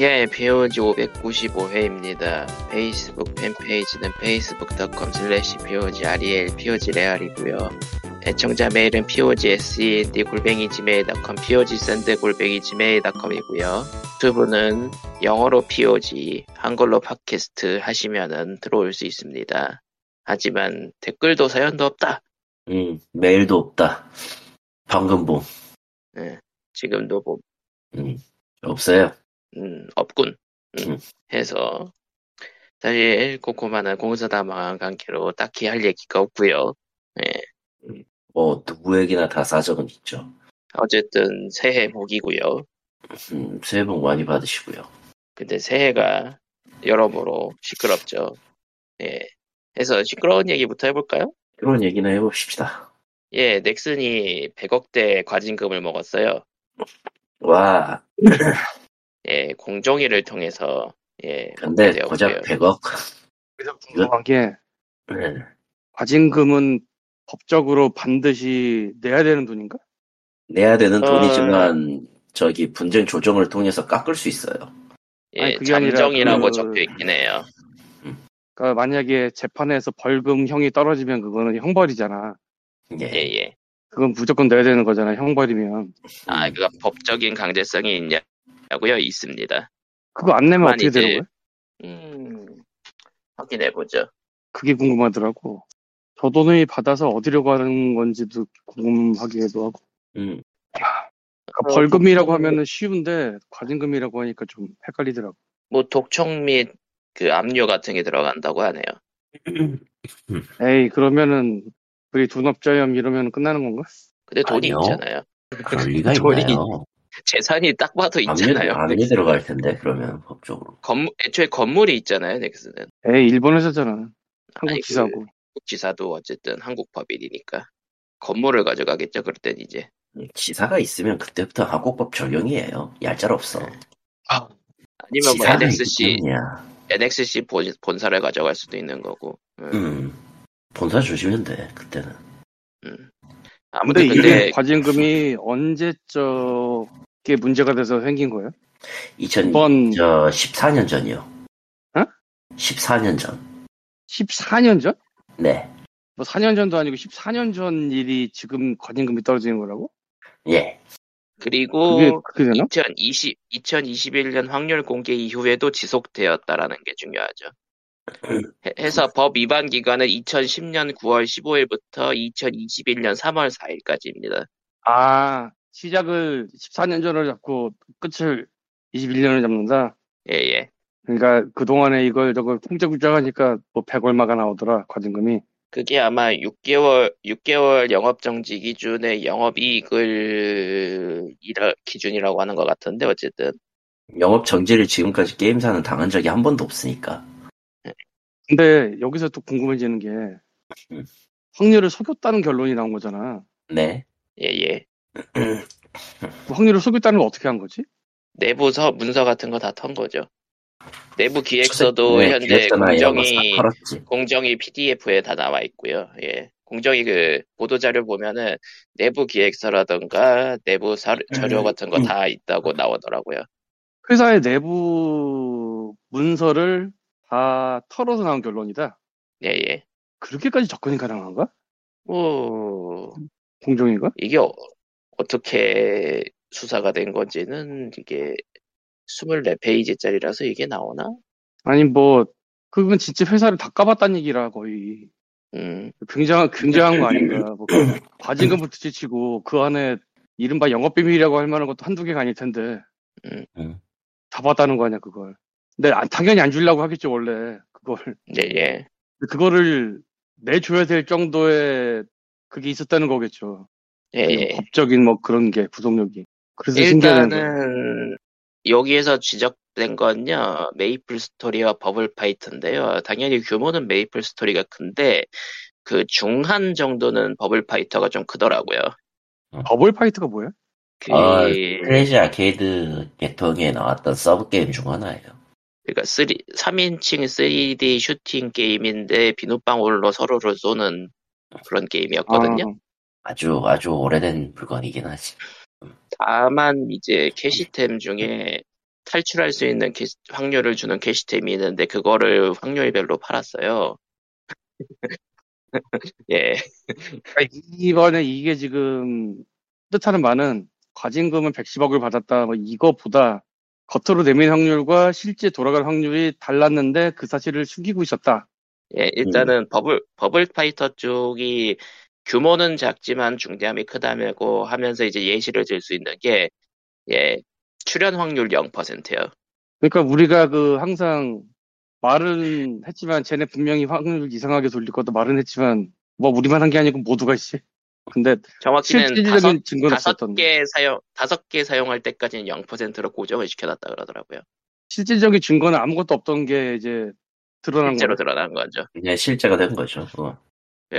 예, POG 595회입니다. 페이스북 팬페이지는 facebook.com slash POG REL POG 레알이고요 애청자 메일은 POG SEND 골뱅이 gmail.com POG SEND 골뱅이 gmail.com이고요 유튜브는 영어로 POG, 한글로 팟캐스트 하시면은 들어올 수 있습니다. 하지만 댓글도 사연도 없다. 음, 메일도 없다. 방금 봄. 예, 지금도 뭐, 음, 없어요. 음, 없군. 음, 음. 해서 사실 코코마는 공사다 망한 관계로 딱히 할 얘기가 없고요. 예, 뭐, 누구에게나 다 사정은 있죠. 어쨌든 새해 복이고요. 음, 새해 복 많이 받으시고요. 근데 새해가 여러모로 시끄럽죠. 예. 해서 시끄러운 얘기부터 해볼까요? 그런 얘기나 해봅시다. 예, 넥슨이 100억대 과징금을 먹었어요. 와, 예, 공정위를 통해서 예, 근데 고작 되었고요. 100억? 그래서 궁금한 게 네. 과징금은 법적으로 반드시 내야 되는 돈인가? 내야 되는 어. 돈이지만, 저기 분쟁 조정을 통해서 깎을 수 있어요. 예, 아니, 그게 아니라 잠정이라고 그- 적혀 있긴 해요. 그러니까 만약에 재판에서 벌금형이 떨어지면 그거는 형벌이잖아. 예. 예, 예. 그건 무조건 내야 되는 거잖아. 형벌이면. 아, 그가 법적인 강제성이 있냐 고요? 있습니다. 그거 안 내면 어떻게 되는 거야? 음, 확인해보죠. 그게 궁금하더라고. 저 돈을 받아서 어디로 가는 건지도 궁금하기도 하고. 음, 그러니까 벌금이라고 하면은 쉬운데 과징금이라고 하니까 좀 헷갈리더라고. 뭐 독촉 및 그 압류 같은 게 들어간다고 하네요. 에이 그러면은 우리 dun업자염 이러면 끝나는 건가? 근데 돈이 아니요. 있잖아요. 그럴 리가 돈이 있나요? 재산이 딱 봐도 있잖아요. 압류 들어갈 텐데, 그러면, 법적으로. 건물, 애초에 건물이 있잖아요, 넥슨은. 에이 일본 회사잖아. 아니, 한국 그- 지사고. 지사도 어쨌든 한국 법인이니까. 건물을 가져가겠죠, 그럴 땐 이제. 지사가 있으면 그때부터 한국법 적용이에요. 얄짤 없어. 아니면 뭐 NXC. NXC 본, 본사를 가져갈 수도 있는 거고. 음, 음, 본사 주시면 돼, 그때는. 음. 근데 아무튼 이게 근데, 과징금이 언제적 게 문제가 돼서 생긴 거예요? 2000, 이번 저 14년 전이요. 어? 14년 전. 14년 전? 네. 뭐 4년 전도 아니고 14년 전 일이 지금 과징금이 떨어지는 거라고? 예. 그리고 그게 그게 되나? 2020, 2021년 확률 공개 이후에도 지속되었다라는 게 중요하죠. 해- 해서 법 위반 기간은 2010년 9월 15일부터 2021년 3월 4일까지입니다. 아 시작을 14년 전을 잡고 끝을 21년을 잡는다. 예, 예. 그러니까 그 동안에 이걸 저걸 쿵짝쿵짝하니까 뭐 100 얼마가 나오더라 과징금이. 그게 아마 6개월, 6개월 영업정지 기준의 영업이익을 이라, 기준이라고 하는 것 같은데, 어쨌든. 영업 정지를 지금까지 게임사는 당한 적이 한 번도 없으니까. 근데 여기서 또 궁금해지는 게 음. 확률을 속였다는 결론이 나온 거잖아. 네. 예, 예. 그 확률을 속였다는 건 어떻게 한 거지? 내부서 문서 같은 거 다 턴 거죠. 내부 기획서도 네, 현재 공정이. 공정이 PDF에 다 나와 있고요. 예. 공정이 그 보도 자료 보면은 내부 기획서라던가 내부 사, 자료 음, 같은 거 음. 다 있다고 나오더라고요. 회사의 내부 문서를 다 털어서 나온 결론이다. 예, 예. 그렇게까지 접근이 가능한가? 뭐, 공정인가? 이게 어, 어떻게 수사가 된 건지는 이게 24페이지짜리라서 이게 나오나? 아니 뭐 그건 진짜 회사를 다 까봤다는 얘기라 거의 음, 굉장한 굉장한 거 아닌가? 뭐 과징금부터 지치고 그 안에 이른바 영업비밀이라고 할 만한 것도 한두 개가 아닐 텐데 음. 다 봤다는 거 아니야 그걸? 근데 안- 당연히 안 주려고 하겠죠 원래 그걸 예, 예. 근데 그거를 내줘야 될 정도의 그게 있었다는 거겠죠. 예, 예. 법적인 뭐 그런 게 구속력이. 그래서. 일단은 여기에서 지적된 건요 메이플 스토리와 버블 파이터인데요 당연히 규모는 메이플 스토리가 큰데 그 중한 정도는 버블 파이터가 좀 크더라고요 버블 파이터가 뭐야? 그 아, 크레이지 아케이드 계통에 나왔던 서브 게임 중 하나예요. 그러니까 3, 3인칭 3D 슈팅 게임인데 비눗방울로 서로를 쏘는 그런 게임이었거든요 아, 아주 아주 오래된 물건이긴 하지. 다만 이제 캐시템 중에 탈출할 수 있는 캐시- 확률을 주는 캐시템이 있는데 그거를 확률별로 팔았어요. 예, 그러니까 이번에 이게 지금 뜻하는 바는 과징금은 110억을 받았다. 뭐 이거보다 겉으로 내민 확률과 실제 돌아갈 확률이 달랐는데 그 사실을 숨기고 있었다. 예, 일단은 버블 버블 파이터 쪽이 규모는 작지만 중대함이 크다고 하면서 이제 예시를 들 수 있는 게 예, 출연 확률 0%예요. 그러니까 우리가 그 항상 말은 했지만 쟤네 분명히 확률 이상하게 돌릴 것도 말은 했지만 뭐 우리만 한 게 아니고 모두가 있지. 근데 정확히는 다섯 실질적인 증거는 다섯. 개 사용 다섯 개 사용할 때까지는 0%로 고정을 시켜놨다 그러더라고요. 실질적인 증거는 아무것도 없던 게 이제 드러난 실제로 거죠. 드러난 거죠. 그냥 실제가 된 거죠. 어. 예,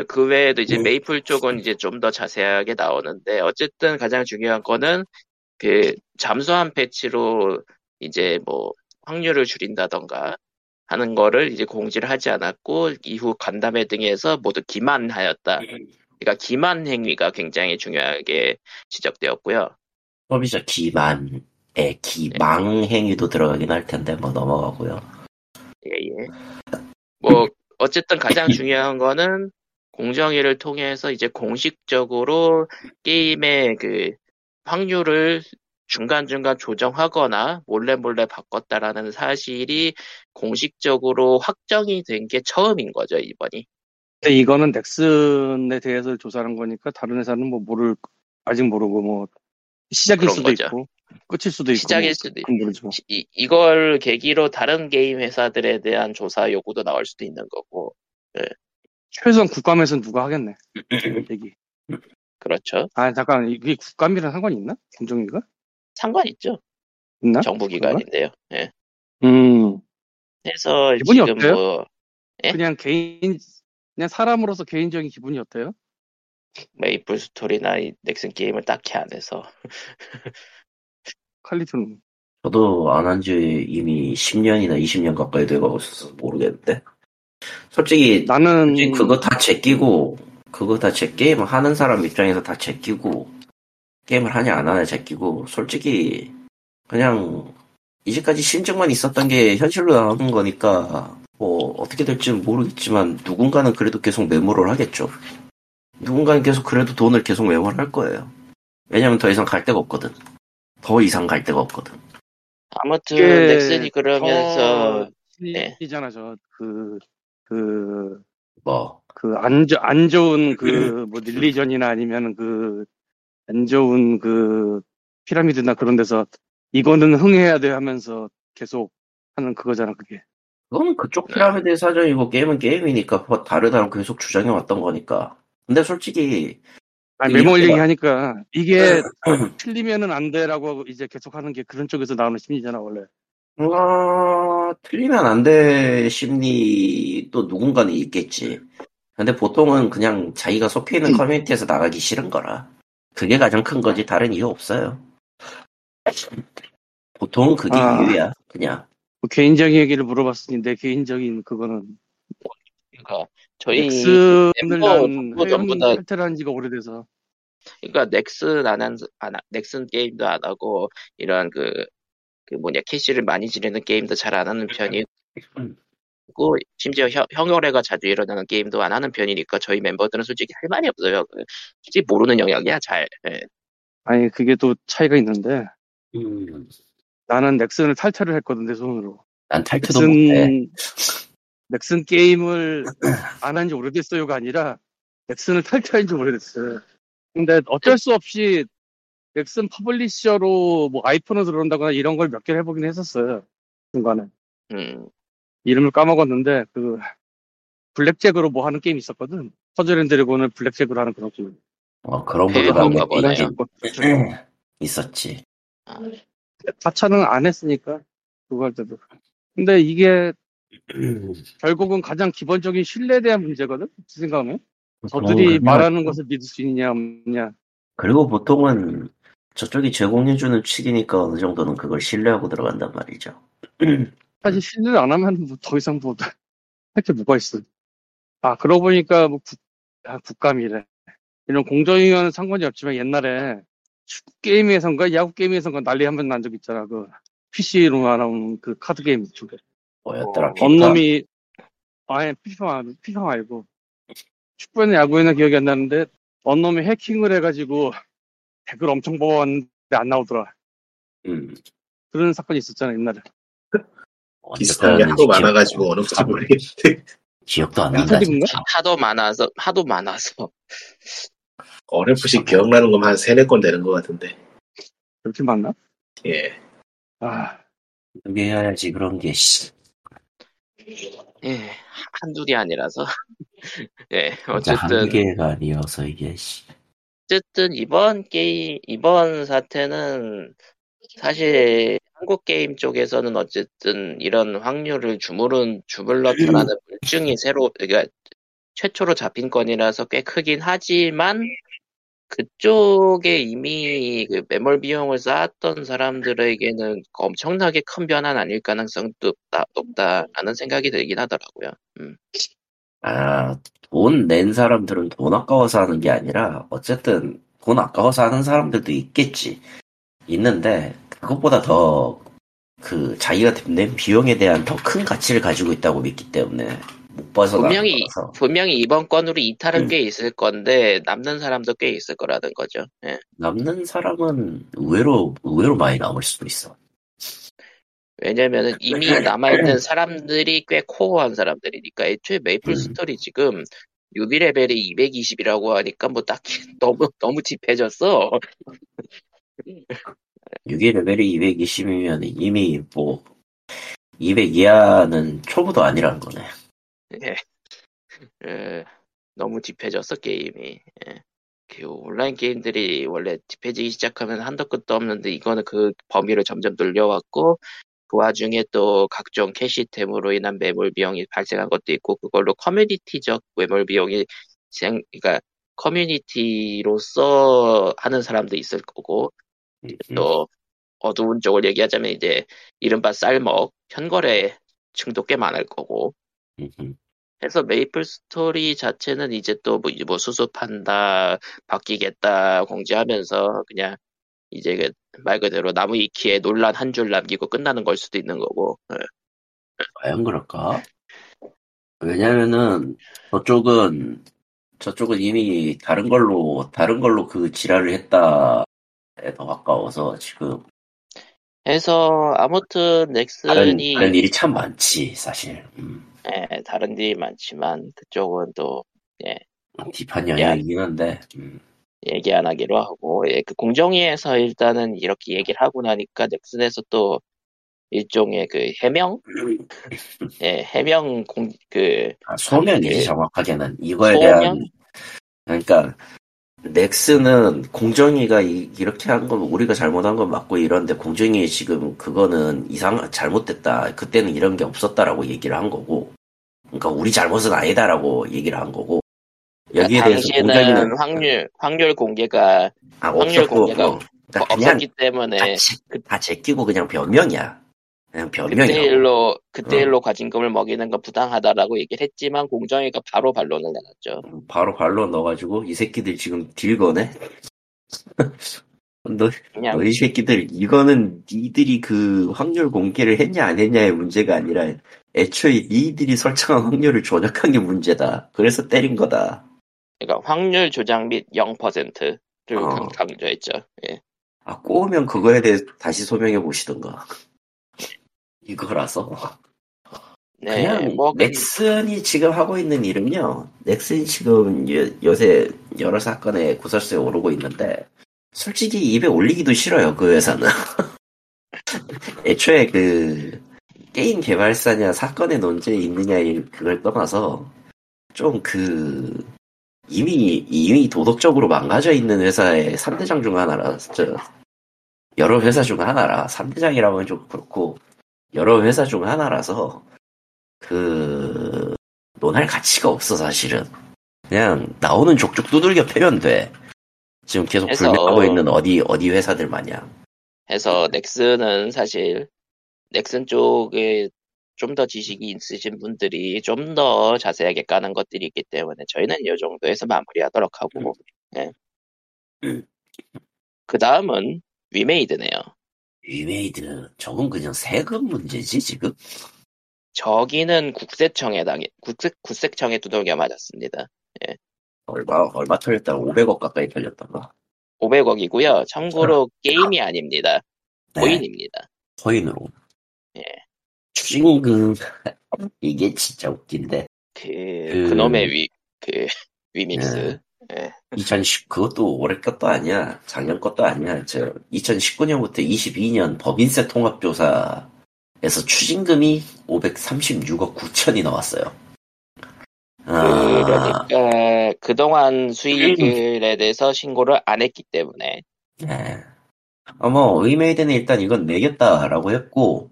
그 외에도 이제 음. 메이플 쪽은 이제 좀 더 자세하게 나오는데 어쨌든 가장 중요한 거는 그 잠수함 패치로 이제 뭐 확률을 줄인다던가 하는 거를 이제 공지를 하지 않았고 이후 간담회 등에서 모두 기만하였다. 그러니까 기만 행위가 굉장히 중요하게 지적되었고요. 소비자 기만의 기망 행위도 들어가긴 할 텐데 뭐 넘어가고요. 예, 예. 뭐, 어쨌든 가장 중요한 거는 공정위를 통해서 이제 공식적으로 게임의 그 확률을 중간중간 조정하거나 몰래 몰래 바꿨다라는 사실이 공식적으로 확정이 된 게 처음인 거죠, 이번이. 근데 이거는 넥슨에 대해서 조사한 거니까 다른 회사는 뭐 모를 아직 모르고 뭐 시작일 수도 거죠. 있고 끝일 수도 있고 시작일 뭐 수도 있 그건 모르죠. 이, 이걸 계기로 다른 게임 회사들에 대한 조사 요구도 나올 수도 있는 거고, 최소한 국감에서는 누가 하겠네. 얘기. 그렇죠. 아 잠깐 이게 국감이랑 상관이 있나? 공정위가 상관 있죠. 있나? 정부 기관인데요. 예. 음 그래서 기분이 지금 어때요? 뭐, 예? 그냥 개인 그냥 사람으로서 개인적인 기분이 어때요? 메이플 스토리나 이 넥슨 게임을 딱히 안 해서 칼리토는 저도 안 한 지 이미 10년이나 20년 가까이 돼가고 있어서 모르겠는데. 솔직히, 나는 솔직히 그거 다 제끼고, 그거 다 제 게임 하는 사람 입장에서 다 제끼고, 게임을 하냐 안 하냐 제끼고, 솔직히, 그냥, 이제까지 심증만 있었던 게 현실로 나오는 거니까, 뭐, 어떻게 될지는 모르겠지만, 누군가는 그래도 계속 메모를 하겠죠. 누군가는 계속 그래도 돈을 계속 메모를 할 거예요. 왜냐면 더 이상 갈 데가 없거든. 더 이상 갈 데가 없거든. 아무튼 넥슨이 그러면서 네. 이잖아 저그 그 뭐, 그안안 좋은 그 뭐 릴리전이나 아니면 그 안 좋은 그 피라미드나 그런 데서 이거는 흥해야 돼 하면서 계속 하는 그거잖아 그게. 그건 그쪽 피라미드의 사정이고 게임은 게임이니까 뭐 다르다고 계속 주장해 왔던 거니까. 근데 솔직히 아니, 이게 메모 이거야. 얘기하니까 이게 틀리면은 안 돼라고 이제 계속 하는 게 그런 쪽에서 나오는 심리잖아 원래. 어, 틀리면 안돼 심리도 누군가는 있겠지. 근데 보통은 그냥 자기가 속해 있는 커뮤니티에서 나가기 싫은 거라. 그게 가장 큰 거지 다른 이유 없어요. 보통은 그게 아. 이유야. 그냥. 뭐 개인적인 얘기를 물어봤으니 내 개인적인 그거는 그러니까 저희 넥슨을 난 전부 전부 다- 탈퇴한 지가 오래돼서 그러니까 넥슨 안 한, 안 하- 넥슨 게임도 안 하고 이런 그, 그 뭐냐 캐시를 많이 지르는 게임도 잘 안 하는 편이고 심지어 형, 형열애가 자주 일어나는 게임도 안 하는 편이니까 저희 멤버들은 솔직히 할 말이 없어요. 그, 솔직히 모르는 영역이야 잘. 예. 아니 그게 또 차이가 있는데 음, 나는 넥슨을 탈퇴를 했거든 내 손으로. 난 탈퇴도 못해. 넥슨 넥슨 게임을 안 한 지 오래됐어요가 아니라 넥슨을 탈퇴한 지 오래됐어요. 근데 어쩔 수 없이 넥슨 publisher로 뭐 아이폰을 들어온다거나 이런 걸 몇 개를 해보긴 했었어요. 중간에 음, 이름을 까먹었는데 그 블랙잭으로 뭐 하는 게임 있었거든. 퍼즐 앤 드래곤을 블랙잭으로 하는 그런 게임. 어, 그런 네, 것도 그런가 나오겠네. 보네요. 이런 거. 있었지. 아, 가차는 안 했으니까 그거 할 때도. 근데 이게 결국은 가장 기본적인 신뢰에 대한 문제거든. 제 생각에. 저들이 말하는. 것을 믿을 수 있냐 없냐. 그리고 보통은 저쪽이 제공해주는 측이니까 어느 정도는 그걸 신뢰하고 들어간단 말이죠. 사실 신뢰를 안 하면 뭐더 이상 뭐 할게 뭐가 있어. 아 그러고 보니까 뭐 국, 아, 국감이래. 이런 공정위와는 상관이 없지만 옛날에 축구 게임에선가 야구 게임에선가 난리 한 번 난 적 있잖아. 그 PC로 나온 그 카드 게임 쪽에. 뭐였더라? 어? 언놈이 아예 피파 피파 말고 축구에는 야구에는 기억이 안 나는데 언놈이 해킹을 해가지고 댓글 엄청 뽑았는데 안 나오더라. 음. 그런 사건이 있었잖아 옛날에. 비슷한 게 하도 많아가지고 어느 건지 모르겠는데 기억도 안 난다. 하도 많아서 하도 많아서 어렴풋이 기억나는 것만 한 세네 건 되는 것 같은데 그렇게 많나? 예 아 그게 해야지 그런 게 씨. 예, 한둘이 아니라서 예 어쨌든 한계가 아니어서 이게 씨. 어쨌든 이번 게임 이번 사태는 사실 한국 게임 쪽에서는 어쨌든 이런 확률을 주물은 주물럭혀라는 물증이 새로 그러니까 최초로 잡힌 건이라서 꽤 크긴 하지만 그쪽에 이미 그 매몰 비용을 쌓았던 사람들에게는 엄청나게 큰 변화는 아닐 가능성도 높다, 높다라는 생각이 들긴 하더라고요. 음. 아, 돈 낸 사람들은 돈 아까워서 하는 게 아니라, 어쨌든, 돈 아까워서 하는 사람들도 있겠지. 있는데, 그것보다 더, 그, 자기가 낸 비용에 대한 더 큰 가치를 가지고 있다고 믿기 때문에, 못 벗어나는 분명히 거라서. 분명히 이번 건으로 이탈은 음. 꽤 있을 건데 남는 사람도 꽤 있을 거라는 거죠. 예. 남는 사람은 의외로, 의외로 많이 남을 수도 있어. 왜냐면은 이미 남아있는 사람들이 꽤 core한 사람들이니까 애초에 메이플 음. 스토리 지금 유비 레벨이 220이라고 하니까 뭐 딱히 너무 너무 deep해졌어. 6위 레벨이 220이면 이미 뭐, 200 이하는 초보도 아니라는 거네. 예. 예, 너무 딥해졌어 게임이. 예. 그 온라인 게임들이 원래 딥해지기 시작하면 한도 끝도 없는데 이거는 그 범위를 점점 늘려왔고 그 와중에 또 각종 캐시템으로 인한 매몰 비용이 발생한 것도 있고 그걸로 커뮤니티적 매몰 비용이 생 그러니까 커뮤니티로서 하는 사람도 있을 거고 음, 또 어두운 쪽을 얘기하자면 이제 이른바 쌀먹 현거래 층도 꽤 많을 거고. 해서 메이플 스토리 자체는 이제 또 뭐, 뭐 수습한다, 바뀌겠다 공지하면서 그냥 이제 그말 그대로 나무 위키에 논란 한 줄 남기고 끝나는 걸 수도 있는 거고. 예. 과연 그럴까? 왜냐면은 저쪽은 저쪽은 이미 다른 걸로 다른 걸로 그 지랄을 했다에 더 가까워서 지금 해서 아무튼 다른 넥슨이 다른 일이 참 많지 사실. 음, 예, 다른 일이 많지만 그쪽은 또 딥한 영역이긴 한데 음, 얘기 안 하기로 하고 예, 그 공정위에서 일단은 이렇게 얘기를 하고 나니까 넥슨에서 또 일종의 그 해명, 예, 해명 공 그 아, 소명이지 그 정확하게는. 이거에 소명? 대한 그러니까 넥슨은 공정위가 이, 렇게 한 건 우리가 잘못한 건 맞고 이런데 공정위 지금 그거는 이상 잘못됐다. 그때는 이런 게 없었다라고 얘기를 한 거고 그러니까 우리 잘못은 아니다라고 얘기를 한 거고 여기에 대해서 당시에는 확률 확률 공개가 아, 확률 없었고 공개가 어, 그러니까 없었기 때문에 다, 제, 다 제끼고 그냥 변명이야 그냥 그때 변명이야 일로 그때 어. 일로 과징금을 먹이는 건 부당하다라고 얘기를 했지만 공정위가 바로 반론을 내놨죠. 바로 반론 넣어가지고 이 새끼들 지금 딜거네 너 그냥 너희 새끼들 이거는 니들이 그 확률 공개를 했냐 안 했냐의 문제가 아니라 애초에 니들이 설정한 확률을 조작한 게 문제다. 그래서 때린 거다. 그러니까 확률 조작 및 0%를 어. 강조했죠. 예. 아 꼬우면 그거에 대해 다시 소명해 보시던가. 이거라서 네, 그냥 뭐 그- 넥슨이 지금 하고 있는 일은요. 넥슨이 지금 요, 요새 여러 사건에 구설수에 오르고 있는데 솔직히 입에 올리기도 싫어요. 그 회사는. 애초에 그 게임 개발사냐 사건의 논제에 있느냐 그걸 떠나서 좀 그 이미 이미 도덕적으로 망가져 있는 회사의 3대장 중 하나라 저 여러 회사 중 하나라. 3대장이라고 하면 좀 그렇고 여러 회사 중 하나라서 그 논할 가치가 없어 사실은. 그냥 나오는 족족 두들겨 패면 돼. 지금 계속 불매하고 있는 어디 어디 회사들 마냥. 해서 넥슨은 사실 넥슨 쪽에 좀 더 지식이 있으신 분들이 좀 더 자세하게 까는 것들이 있기 때문에 저희는 이 정도에서 마무리하도록 하고 예. 음. 그 다음은 위메이드네요. 위메이드 저건 그냥 세금 문제지 지금? 저기는 국세청에 당해 국세 국세청에 두들겨 맞았습니다. 얼마 얼마 털렸다 500억 가까이 털렸다가 500억이고요. 참고로 게임이 아닙니다. 네, 코인입니다. 코인으로 예. 추징금 이게 진짜 웃긴데 그 그- 그놈의 위 그 위믹스. 예. 2010 그것도 올해 것도 아니야 작년 것도 아니야 저 2019년부터 22년 법인세 통합조사에서 추징금이 536억 9천이 나왔어요. 아, 그러니까 그동안 수익에 대해서 신고를 안 했기 때문에 네. 어머, 의메이드는 일단 이건 내겠다라고 했고,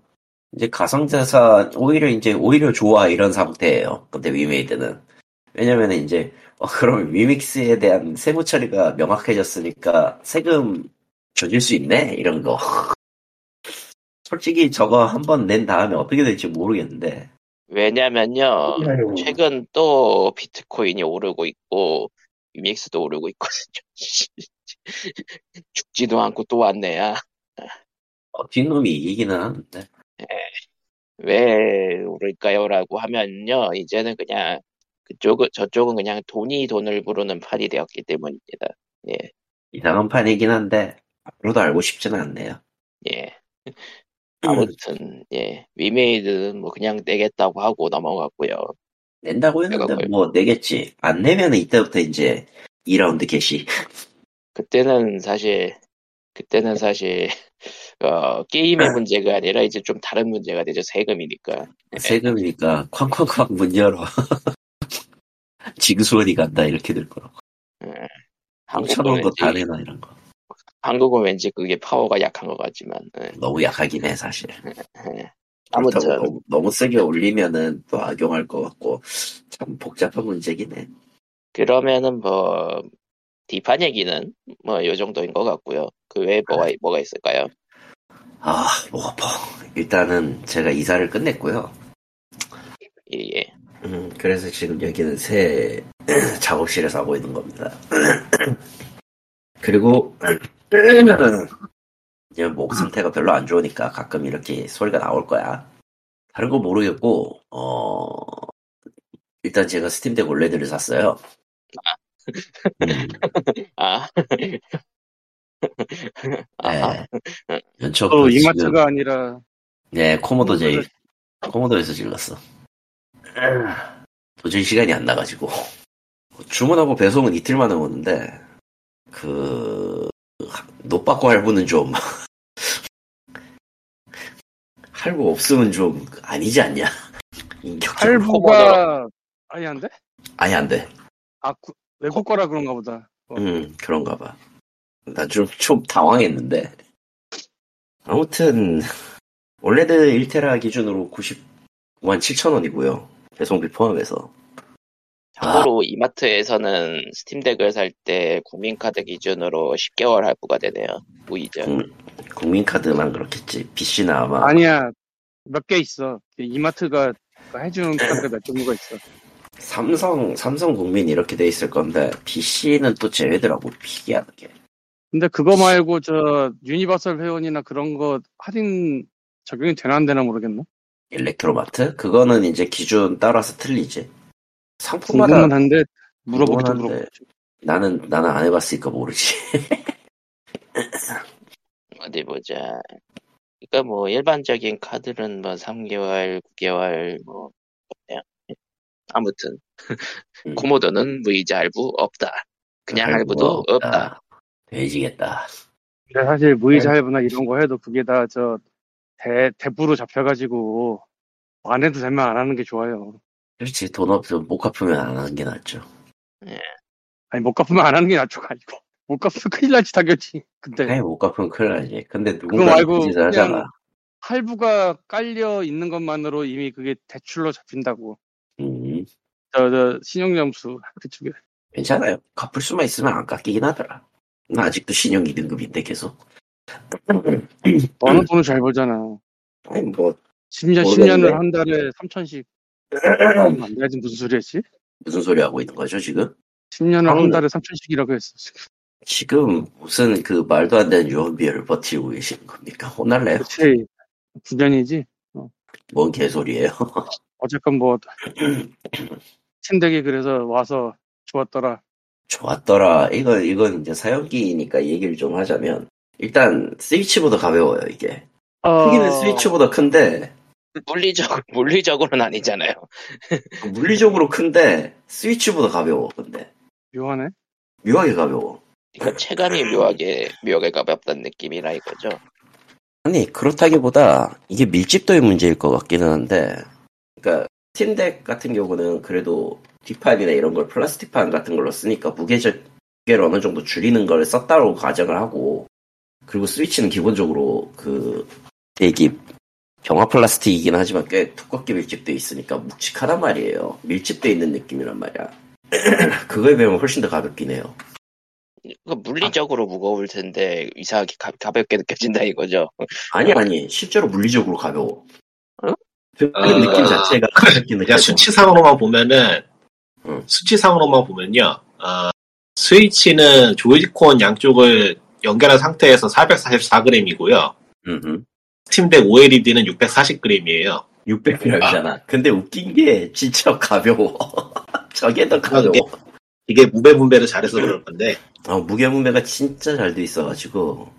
이제 가상자산, 오히려 이제, 오히려 좋아, 이런 상태예요. 근데 위메이드는. 왜냐면 이제, 어, 그럼 위믹스에 대한 세무 처리가 명확해졌으니까 세금 줘줄 수 있네? 이런 거. 솔직히 저거 한 번 낸 다음에 어떻게 될지 모르겠는데. 왜냐면요 최근 또 비트코인이 오르고 있고 위믹스도 오르고 있거든요. 죽지도 않고 또 왔네야. 어, 뒷놈이 이기기는 하는데. 왜 오를까요?라고 하면요 이제는 그냥 그쪽은 저쪽은 그냥 돈이 돈을 부르는 판이 되었기 때문입니다. 이상한 판이긴 한데, 앞으로도 알고 싶지는 않네요. 예. 아무튼 예 위메이드는 뭐 그냥 내겠다고 하고 넘어갔고요. 낸다고 했는데 뭘- 뭐 내겠지. 안 내면 이때부터 이제 2라운드 개시. 그때는 사실 그때는 사실 어, 게임의 문제가 아니라 이제 좀 다른 문제가 되죠 세금이니까. 세금이니까 쾅쾅쾅 문 열어. 징수원이 간다 이렇게 될 거라고. 예. 5천 한국은 다 왠지 내나 이런 거. 한국은 왠지 그게 파워가 약한 것 같지만 예. 너무 약하긴 해 사실. 예. 아무튼 너무, 너무 세게 올리면은 또 악용할 것 같고 참 복잡한 문제긴 해. 그러면은 뭐 딥한 얘기는 뭐 요 정도인 것 같고요. 그 외에 뭐가 뭐가 있을까요? 아 뭐가 뭐 일단은 제가 이사를 끝냈고요. 예, 예. 음, 그래서 지금 여기는 새 작업실에서 하고 있는 겁니다. 그리고 목 상태가 별로 안 좋으니까 가끔 이렇게 소리가 나올 거야. 다른 거 모르겠고 어 일단 제가 스팀덱 OLED를 샀어요. 음, 아. 아, 네. 연초 또그 이마트가 아니라 네, 코모도 J. 코모도에서 질렀어. 도저히 시간이 안 나가지고. 주문하고 배송은 이틀 만에 오는데, 그, 노빠꾸 할부는 좀, 할부 없으면 좀 아니지 않냐. 할부가 아니 안 돼? 아니, 안 돼. 아 구- 외국 거라 그런가 보다. 어. 음, 그런가 봐. 나 좀, 좀 당황했는데. 아무튼, 원래는 1테라 기준으로 95만 7천 원이고요. 배송비 포함해서. 참고로 이마트에서는 스팀덱을 살 때 국민카드 기준으로 10개월 할부가 되네요. 무이자. 음. 국민카드만 그렇겠지. PC는 아마. 아니야 몇 개 있어. 이마트가 해주는 카드 몇 종류가 있어. 삼성, 삼성 국민 이렇게 돼 있을 건데, PC는 또 제외더라고, 희귀하게. 게. 근데 그거 말고 저 유니버설 회원이나 그런 거 할인 적용이 되나 안 되나 모르겠네. 일렉트로마트? 그거는 이제 기준 따라서 틀리지. 상품마다 한데 물어보기도. 물어보죠. 나는, 나는 안 해봤으니까 모르지. 어디 보자. 그러니까 뭐 일반적인 카드는 뭐 3개월, 9개월 뭐 아무튼 음. 코모도는 무이자 할부 없다. 그냥 할부도 없다. 돼지겠다. 근데 사실 네. 무이자 할부나 이런 거 해도 그게 다저 대, 대부로 잡혀가지고 안 해도 되면 안 하는 게 좋아요. 그렇지, 돈 없으면 못 갚으면 안 하는 게 낫죠. 아니 못 갚으면 안 하는 게 낫죠가 아니고 못 갚으면 큰일 나지 당연히. 근데 아예 못 갚으면 큰일 나지. 근데 누군가 말고 그 그냥 하잖아. 할부가 깔려 있는 것만으로 이미 그게 대출로 잡힌다고. 음, 저, 저 신용점수 그쪽에 괜찮아요. 갚을 수만 있으면 안 깎이긴 하더라. 나 아직도 신용 2등급인데 계속. 어느 돈을 잘 벌잖아. 아니, 뭐, 10년, 모르겠네. 10년을 한 달에 3천씩 안 돼야지 무슨 소리였지? 무슨 소리 하고 있는 거죠, 지금? 10년을 한 달에 3천씩이라고 했어. 지금. 지금 무슨 그 말도 안 되는 유언비어를 버티고 계시는 겁니까? 혼날래요? 그치. 9년이지. 뭔 개소리예요? 어쨌건 뭐, 침대기 그래서 와서 좋았더라. 좋았더라. 이건, 이건 이제 사용기니까 얘기를 좀 하자면, 일단, 스위치보다 가벼워요, 이게. 어, 크기는 스위치보다 큰데, 물리적 물리적으로는 아니잖아요. 물리적으로 큰데, 스위치보다 가벼워, 근데. 묘하네. 묘하게 가벼워. 그러니까 체감이 묘하게 묘하게 가볍다는 느낌이라 이거죠. 아니, 그렇다기보다, 이게 밀집도의 문제일 것 같기는 한데, 그니까, 팀덱 같은 경우는 그래도 뒷판이나 이런 걸 플라스틱판 같은 걸로 쓰니까 무게를 어느 정도 줄이는 걸 썼다고 가정을 하고, 그리고 스위치는 기본적으로 그, 되게 경화 플라스틱이긴 하지만 꽤 두껍게 밀집되어 있으니까 묵직하단 말이에요. 밀집되어 있는 느낌이란 말이야. 그거에 비하면 훨씬 더 가볍긴 해요. 그 물리적으로 무거울 텐데 이상하게 가, 가볍게 느껴진다 이거죠. 아니, 아니, 실제로 물리적으로 가벼워. 응? 그 아, 느낌 자체가 가볍게 그냥 느껴져. 수치상으로만 보면은 응. 수치상으로만 보면요. 어, 스위치는 조이콘 양쪽을 연결한 상태에서 444g이고요. 음, 음. 스팀덱 OLED는 640g이에요. 600g이잖아. 근데 웃긴 게 진짜 가벼워. 저게 더 가벼워. 이게 무게 분배를 잘해서 그럴 건데 아, 무게 분배가 진짜 잘 돼 있어가지고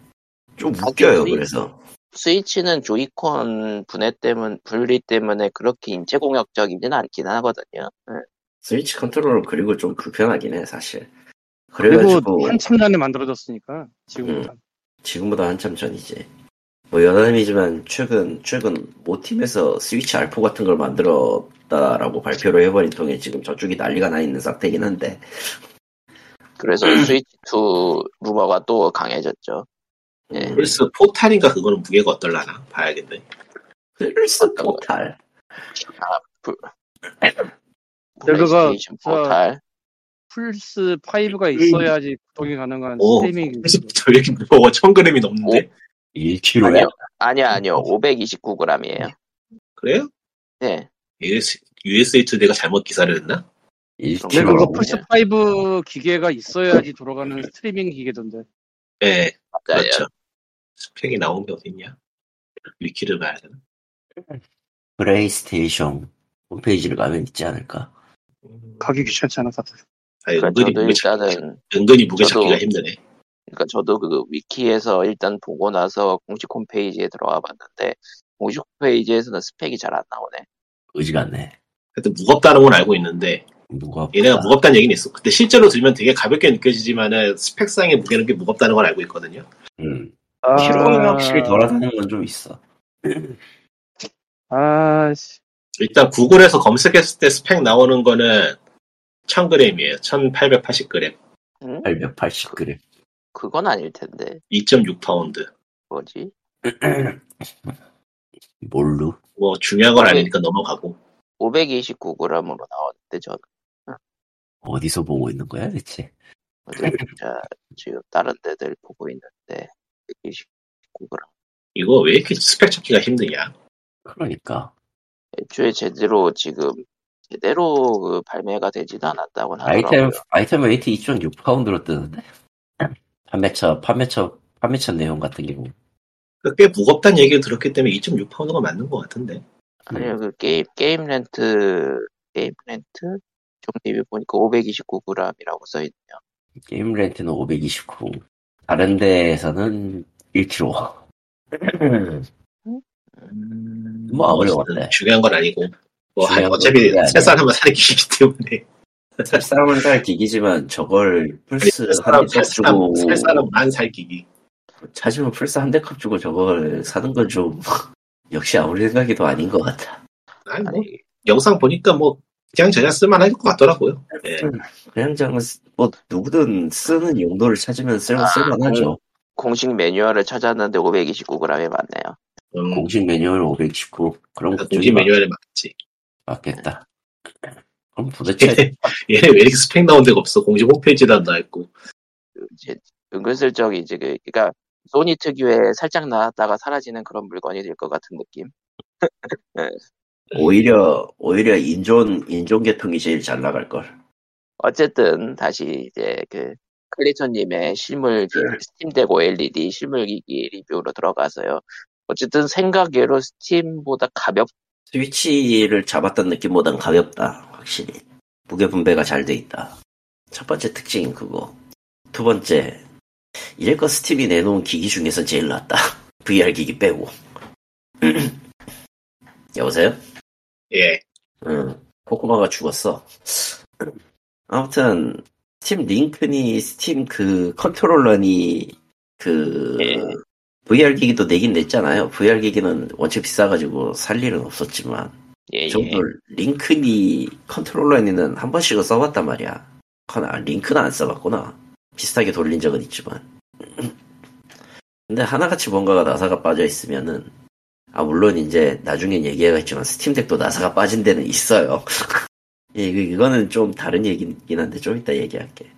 좀 아, 웃겨요. 그래서 스위치는 조이콘 분해 때문 분리 때문에 그렇게 인체 공학적이진 않긴 하거든요. 네. 스위치 컨트롤러 그리고 좀 불편하긴 해 사실. 그리고 그래가지고 한참 전에 만들어졌으니까, 지금부터. 지금보다 한참 전이지. 뭐 여담이지만 최근 최근 모팀에서 스위치 R4 같은 걸 만들었다라고 발표를 해버린 통에 지금 저쪽이 난리가 나 있는 상태긴 한데 그래서 스위치 2 루머가 또 강해졌죠. 예. 음, 플스 포탈인가 그거는 무게가 어떨라나 봐야겠네. 플스 포탈 그거가 플레이스테이션 저- 포탈. 플스 5가 있어야지 구동이 가능한 오, 스트리밍. 플스부터 왜 이렇게 무거워? 1000g이 넘는데? 1kg야? 아니요, 아니요, 아니요. 529g이에요. 그래요? 네. US, USA Today가 잘못 기사를 했나? 근데 1kg. 그거 그럼- 플스 5 기계가 있어야지 돌아가는 스트리밍 기계던데. 네, 맞아요. 그렇죠. 스펙이 나온 게 어딨냐? 위키를 봐야 되나? 플레이스테이션 홈페이지를 가면 있지 않을까? 가기 귀찮지 않아, 다들. 아니, 그러니까 은근히 저도 무게 찾기가, 일단은 은근히 무게 저도- 찾기가 힘드네. 그러니까 저도 그 위키에서 일단 보고 나서 공식 홈페이지에 들어가 봤는데 공식 홈페이지에서는 스펙이 잘 안 나오네. 의지같네. 하여튼 무겁다는 건 알고 있는데, 무겁다. 얘네가 무겁다는 얘기는 있어. 근데 실제로 들면 되게 가볍게 느껴지지만은 스펙상의 무게는 꽤 무겁다는 걸 알고 있거든요. 음. 아, 키로는 확실히 덜하다는 건 좀 있어. 아, 씨. 일단 구글에서 검색했을 때 스펙 나오는 거는 1000g이에요. 1880g. 응? 880g. 그건 아닐 텐데 2.6파운드. 뭐지? 뭘로? 뭐 중요한 건 아니니까 넘어가고. 529g으로 나왔는데 저는 어디서 보고 있는 거야, 대체? 자 지금 다른 데들 보고 있는데 129g. 이거 왜 이렇게 스펙 찾기가 힘드냐? 그러니까. 애초에 제대로 지금 제대로 그 발매가 되지도 않았다고 아이템, 하더라고요. item weight 2.6파운드로 뜨는데? 판매처, 판매처, 판매처 내용 같은 경우. 꽤 무겁다는 얘기를 들었기 때문에 2.6파운드가 맞는 것 같은데. 아니요 그 게임 게임 Rant Game Rant 좀 리뷰 보니까 529g이라고 써 있네요. Game Rant는 529. 다른 데에서는 1kg. 뭐, 어려웠네. 중요한 건 아니고. 뭐, 건 어차피. 살 사람은 사는 기기 때문에. 살 사람은 살 기기지만 저걸 플스 살 사람, 한대살값 주고 살 사람은 안살 기기. 찾으면 플스 한대값 주고 저걸 사는 건 좀 역시 아무리 생각해도 아닌 것 같아. 아니, 뭐, 아니 영상 보니까 뭐, 그냥 저냥 쓸만 할 것 같더라고요. 예. 그냥 저는 쓰- 뭐 누구든 쓰는 용도를 찾으면 쓸, 아, 쓸만하죠. 공식 매뉴얼을 찾았는데 529g이 맞네요. 음, 공식 매뉴얼 519. 그럼 그쪽이 공식 맞, 매뉴얼에 맞지. 맞겠다. 그럼 도대체 얘네 왜 이렇게 스펙 나온 데가 없어? 공식 홈페이지도 안 나와있고. 그 이제 은근슬쩍 이제 그 그러니까 소니 특유의 살짝 나왔다가 사라지는 그런 물건이 될 것 같은 느낌. 오히려 오히려 INZONE INZONE 계통이 제일 잘 나갈 걸. 어쨌든 다시 이제 그 칼리토님의 실물기 스팀덱 OLED 실물 기기 리뷰로 들어가서요. 어쨌든 생각외로 스팀보다 가볍 스위치를 잡았던 느낌보단 가볍다. 확실히. 무게 분배가 잘 돼 있다. 첫 번째 특징인 그거. 두 번째, 여태껏 스팀이 내놓은 기기 중에서 제일 낫다. VR 기기 빼고. 여보세요? 예. 응. 코코마가 죽었어. 아무튼, 스팀 링크니, 스팀 그 컨트롤러니, 그, 예. VR 기기도 내긴 냈잖아요. VR 기기는 원체 비싸가지고 살 일은 없었지만. 예, 예. 정도 링크니 컨트롤러니는 한 번씩은 써봤단 말이야. 아, 링크는 안 써봤구나. 비슷하게 돌린 적은 있지만. 근데 하나같이 뭔가가 나사가 빠져 있으면은 아 물론 이제 나중엔 얘기하겠지만 스팀덱도 나사가 빠진 데는 있어요. 예, 이거- 이거는 좀 다른 얘기긴 한데 좀 이따 얘기할게.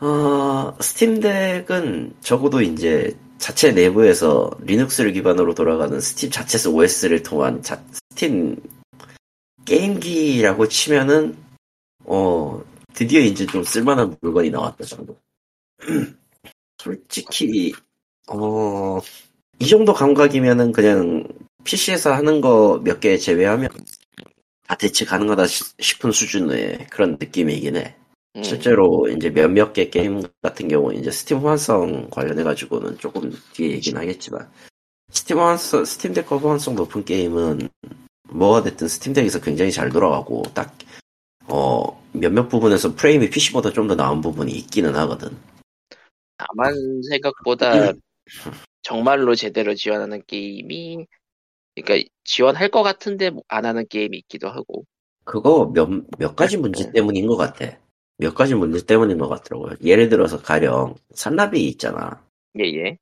어, 스팀덱은 적어도 이제 자체 내부에서 리눅스를 기반으로 돌아가는 스팀 자체 OS를 통한 자- 스팀 게임기라고 치면은 어 드디어 이제 좀 쓸만한 물건이 나왔다 정도. 솔직히 어 이 정도 감각이면은 그냥 PC에서 하는 거 몇 개 제외하면 다 대체 가능하다 시- 싶은 수준의 그런 느낌이긴 해. 음, 실제로 이제 몇몇 개 게임 같은 경우 이제 스팀 호환성 관련해 가지고는 조금 뒤에 얘기는 하겠지만 스팀 호환성 스팀덱 호환성 높은 게임은 뭐가 됐든 스팀덱에서 굉장히 잘 돌아가고 딱 어, 몇몇 부분에서 프레임이 PC보다 좀 더 나은 부분이 있기는 하거든. 다만 생각보다 정말로 제대로 지원하는 게임이 그러니까 지원할 것 같은데 안 하는 게임이 있기도 하고 그거 몇, 몇 가지 문제 때문인 것 같아. 몇 가지 문제 때문인 것 같더라고요. 예를 들어서 가령 산나비 있잖아. 예예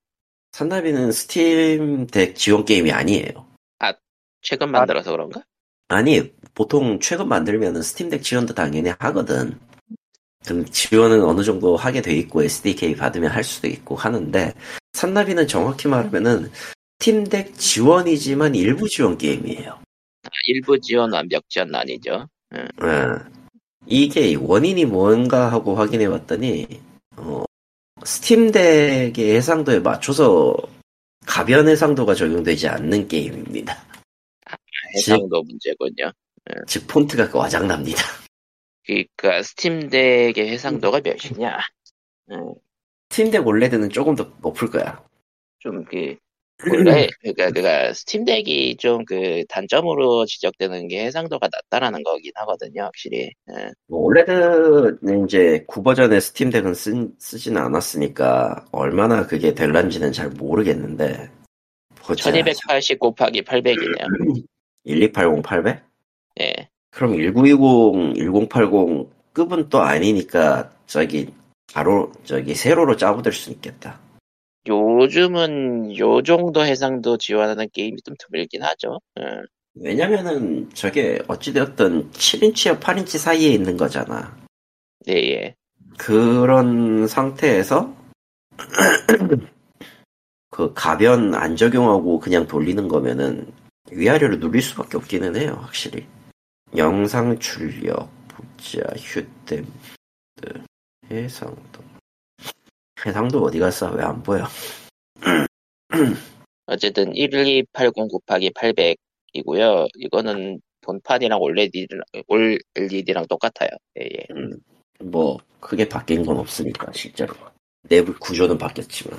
산나비는 Steam Deck 지원 게임이 아니에요. 최근 만들어서 그런가? 아니, 보통 최근 만들면은 Steam Deck 지원도 당연히 하거든. 그럼 지원은 어느 정도 하게 돼 있고 SDK 받으면 할 수도 있고 하는데 산나비는 정확히 말하면은 Steam Deck 지원이지만 일부 지원 게임이에요. 아, 일부 지원 완벽 지원은 아니죠. 예. 이게 원인이 뭔가 하고 확인해 봤더니 어, Steam Deck의 해상도에 맞춰서 가변 해상도가 적용되지 않는 게임입니다. 해상도 문제군요. 즉 폰트가 와장창 납니다. 그러니까 Steam Deck의 해상도가 몇이냐? Steam Deck OLED는 조금 더 높을 거야. 좀 그 원래 그러니까 그가 Steam Deck이 좀 그 단점으로 지적되는 게 해상도가 낮다라는 거긴 하거든요, 확실히. 예. 뭐 OLED는 이제 구버전의 Steam Deck은 쓰, 쓰지는 않았으니까 얼마나 그게 될란지는 잘 모르겠는데 보자. 1280 곱하기 800이네요. 12808 800? 예. 그럼 1920, 1080 급은 또 아니니까 저기 바로 저기 세로로 짜부들 수 있겠다. 요즘은 요 정도 해상도 지원하는 게임이 좀 드물긴 하죠. 예. 왜냐면은 저게 어찌되었든 7인치와 8인치 사이에 있는 거잖아. 네, 예. 그런 상태에서 그 가변 안 적용하고 그냥 돌리는 거면은 위아래로 누릴 수밖에 없기는 해요, 확실히. 영상 출력, 보자, 휴댐, 해상도. 해상도 어디 갔어? 왜 안 보여? 어쨌든 1280 곱하기 800이고요. 이거는 본판이랑 OLED랑, OLED랑 똑같아요. 예, 예. 뭐 크게 바뀐 건 없으니까 실제로 내부 구조는 바뀌었지만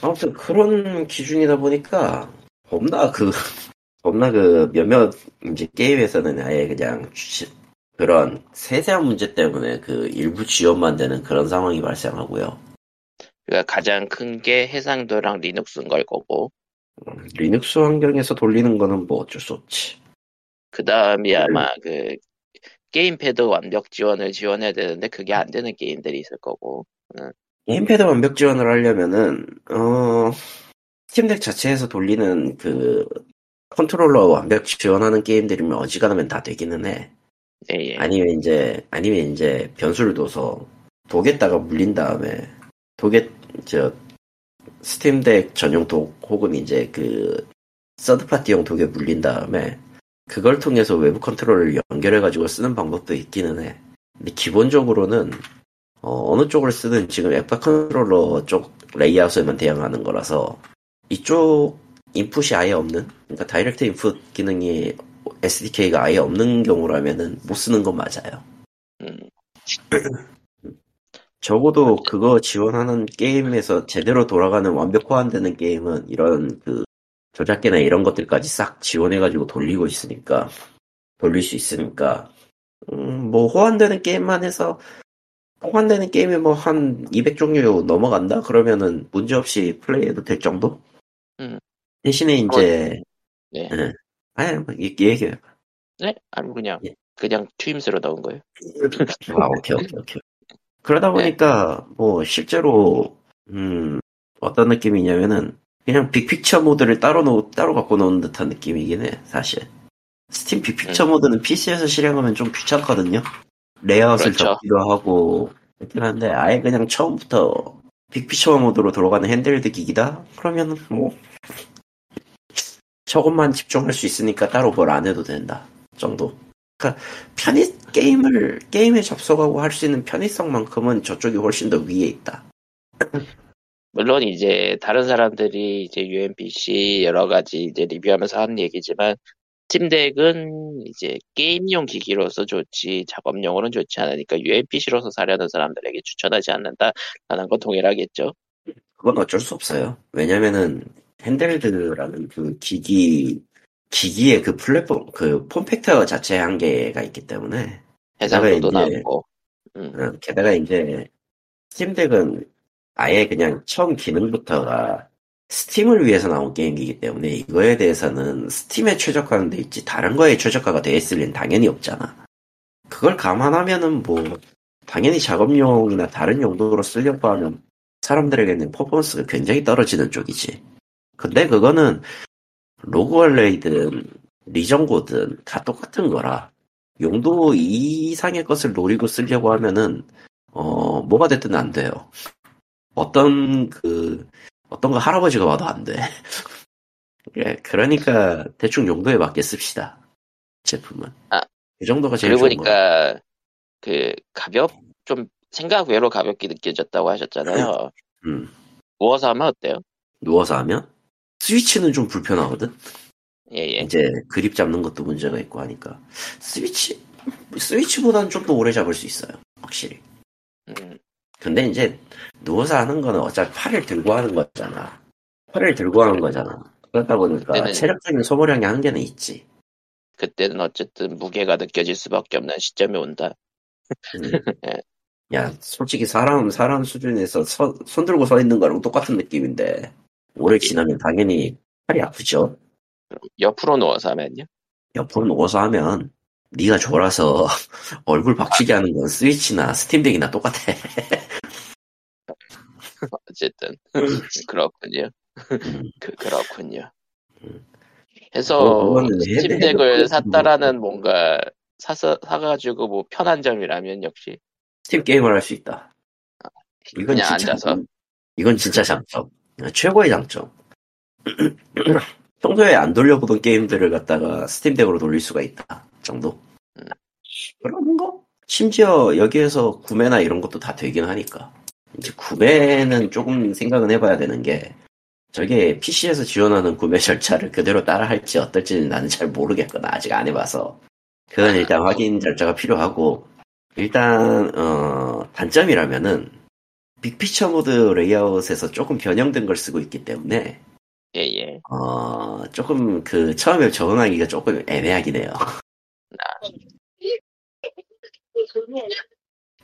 아무튼 그런 기준이다 보니까 겁나 그 겁나 그 몇몇 이제 게임에서는 아예 그냥 그런 세세한 문제 때문에 그 일부 지원만 되는 그런 상황이 발생하고요. 그러니까 가장 큰 게 해상도랑 리눅스인 걸 거고, 음, 리눅스 환경에서 돌리는 거는 뭐 어쩔 수 없지. 그 다음이 아마 그 게임패드 완벽 지원을 지원해야 되는데 그게 안 되는 게임들이 있을 거고, 게임패드 완벽 지원을 하려면은 어 Steam Deck 자체에서 돌리는 그 컨트롤러 완벽 지원하는 게임들이면 어지간하면 다 되기는 해. 예, 예. 아니면 이제 아니면 이제 변수를 둬서 dock에다가 물린 다음에 dock에 저 Steam Deck 전용 dock 혹은 이제 그 third party용 dock에 물린 다음에 그걸 통해서 외부 컨트롤을 연결해 가지고 쓰는 방법도 있기는 해. 근데 기본적으로는 어느 쪽을 쓰든 지금 엑박 컨트롤러 쪽 레이아웃에만 대응하는 거라서 이쪽 인풋이 아예 없는 그러니까 다이렉트 인풋 기능이 SDK가 아예 없는 경우라면은 못 쓰는 건 맞아요. 음, 적어도 그거 지원하는 게임에서 제대로 돌아가는 완벽 호환되는 게임은 이런 그 조작계나 이런 것들까지 싹 지원해가지고 돌리고 있으니까 돌릴 수 있으니까 음, 뭐 호환되는 게임만 해서 호환되는 게임이 뭐한 200종류 넘어간다 그러면은 문제없이 플레이해도 될 정도? 음. 대신에 이제 네. 예. 아니 뭐 얘- 얘기해. 네? 아니 그냥 예. 그냥 추임새로 넣은 거예요. 아 오케이 오케이 오케이. 그러다 네. 보니까 뭐 실제로 음 어떤 느낌이냐면은 그냥 Big Picture 모드를 따로 놓 따로 갖고 노는 듯한 느낌이긴 해 사실. 스팀 음. Big Picture 모드는 PC에서 실행하면 좀 귀찮거든요. 레이아웃을 그렇죠. 적기도 하고 그렇긴 한데 아예 그냥 처음부터 Big Picture 모드로 돌아가는 handheld 기기다? 그러면 뭐 저것만 집중할 수 있으니까 따로 뭘 안 해도 된다 정도. 그러니까 편의 게임을 게임에 접속하고 할 수 있는 편의성만큼은 저쪽이 훨씬 더 위에 있다. 물론 이제 다른 사람들이 이제 UMPC 여러 가지 이제 리뷰하면서 하는 얘기지만 Steam Deck은 이제 게임용 기기로서 좋지 작업용으로는 좋지 않으니까 UMPC로서 사려는 사람들에게 추천하지 않는다라는 건 동일하겠죠. 그건 어쩔 수 없어요. 왜냐면은 handheld라는 그 기기 기기의 그 플랫폼 그 form factor 자체의 한계가 있기 때문에 해상도도 낮고 음, 어, 게다가 이제 Steam Deck은 아예 그냥 처음 기능부터가 Steam을 위해서 나온 게임이기 때문에 이거에 대해서는 Steam에 최적화는 돼 있지 다른 거에 최적화가 돼 있을 리는 당연히 없잖아. 그걸 감안하면은 뭐 당연히 작업용이나 다른 용도로 쓰려고 하면 사람들에게는 퍼포먼스가 굉장히 떨어지는 쪽이지. 근데 그거는 로그월레이든 리전고든 다 똑같은 거라 용도 이상의 것을 노리고 쓰려고 하면은 어 뭐가 됐든 안 돼요. 어떤 그 어떤 거 할아버지가 와도 안 돼. 예, 그러니까 대충 용도에 맞게 씁시다. 제품은. 아, 그 정도가 제일 좋은. 보니까 그 가볍 좀 생각 외로 가볍게 느껴졌다고 하셨잖아요. 음. 누워서 하면 어때요? 누워서 하면 스위치는 좀 불편하거든. 예 예. 이제 그립 잡는 것도 문제가 있고 하니까 스위치 스위치보다는 좀 더 오래 잡을 수 있어요. 확실히. 음, 근데 이제 누워서 하는 거는 어차피 팔을 들고 하는 거잖아. 팔을 들고 하는 거잖아. 그러다 보니까 그때는- 체력적인 소모량이 한계는 있지. 그때는 어쨌든 무게가 느껴질 수밖에 없는 시점이 온다. 음. 예. 야, 솔직히 사람, 사람 수준에서 서- 손 들고 서 있는 거랑 똑같은 느낌인데, 오래 지나면 당연히 팔이 아프죠? 옆으로 누워서 하면요. 옆으로 누워서 하면, 네가 졸아서 얼굴 박치게 하는 건 스위치나 스팀덱이나 똑같아. 어쨌든 그렇군요. 음. 그 그렇군요. 음. 해서 해도- Steam Deck을 샀다라는 뭔가 사서 사가지고 뭐 편한 점이라면 역시 스팀 게임을 할 수 있다. 이건 그냥 진짜, 앉아서. 이건 진짜 장점. 최고의 장점. 평소에 안 돌려보던 게임들을 갖다가 Steam Deck으로 돌릴 수가 있다. 정도. 음. 그런 거? 심지어 여기에서 구매나 이런 것도 다 되긴 하니까. 이제 구매는 조금 생각은 해봐야 되는 게, 저게 PC에서 지원하는 구매 절차를 그대로 따라 할지 어떨지는 나는 잘 모르겠거나 아직 안 해봐서. 그건 일단 확인 절차가 필요하고, 일단, 어, 단점이라면은, 빅피처 모드 레이아웃에서 조금 변형된 걸 쓰고 있기 때문에, 예 예. 어, 조금 그 처음에 적응하기가 조금 애매하긴 해요.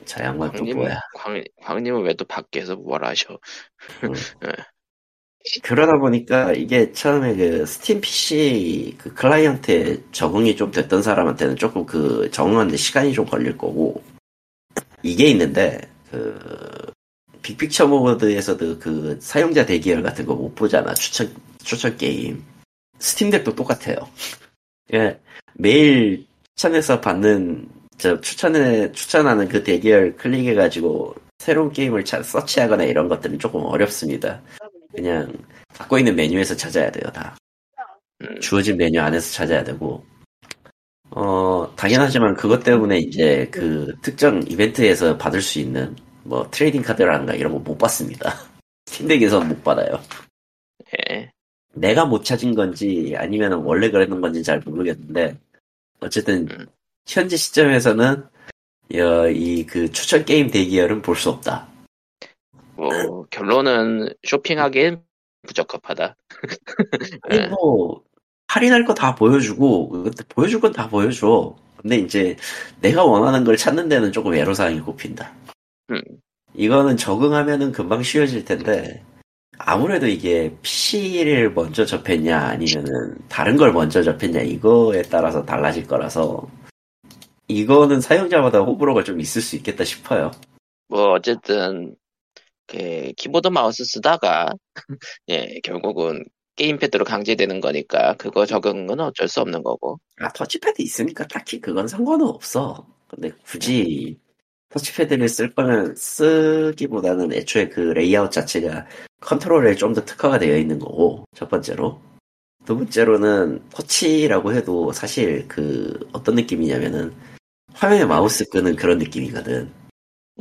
저 양반 또 뭐야. 광 광님은 왜 또 밖에서 뭘 하셔? 그러다 보니까 이게 처음에 그 Steam PC 그 클라이언트에 적응이 좀 됐던 사람한테는 조금 그 적응하는데 시간이 좀 걸릴 거고 이게 있는데 그 Big Picture 모드에서도 그 사용자 대기열 같은 거 못 보잖아. 추천 추천 게임. Steam Deck도 똑같아요. 예. 매일 추천해서 받는 저 추천에 추천하는 그 대기열 클릭해가지고 새로운 게임을 차- search하거나 이런 것들은 조금 어렵습니다. 그냥 갖고 있는 메뉴에서 찾아야 돼요 다. 음, 주어진 메뉴 안에서 찾아야 되고. 어 당연하지만 그것 때문에 이제 그 특정 이벤트에서 받을 수 있는 뭐 trading card라든가 이런 거 못 받습니다. Steam Deck에서 못 받아요. 예. 내가 못 찾은 건지 아니면 원래 그랬는 건지 잘 모르겠는데 어쨌든 음. 현재 시점에서는 이 그 추천 게임 대기열은 볼 수 없다. 뭐 결론은 쇼핑하기엔 부적합하다. 아니 뭐 할인할 거 다 보여주고 보여줄 건 다 보여줘. 근데 이제 내가 원하는 걸 찾는 데는 조금 애로사항이 꼽힌다. 음. 이거는 적응하면은 금방 쉬워질 텐데 아무래도 이게 PC를 먼저 접했냐 아니면은 다른 걸 먼저 접했냐 이거에 따라서 달라질 거라서 이거는 사용자마다 호불호가 좀 있을 수 있겠다 싶어요. 뭐 어쨌든 그 키보드 마우스 쓰다가 예 결국은 게임패드로 강제되는 거니까 그거 적응은 어쩔 수 없는 거고 아, 터치패드 있으니까 딱히 그건 상관은 없어. 근데 굳이 터치패드를 쓸 거면 쓰기보다는 애초에 그 레이아웃 자체가 컨트롤에 좀 더 특화가 되어 있는 거고, 첫 번째로. 두 번째로는 터치라고 해도 사실 그 어떤 느낌이냐면은 화면에 마우스 끄는 그런 느낌이거든.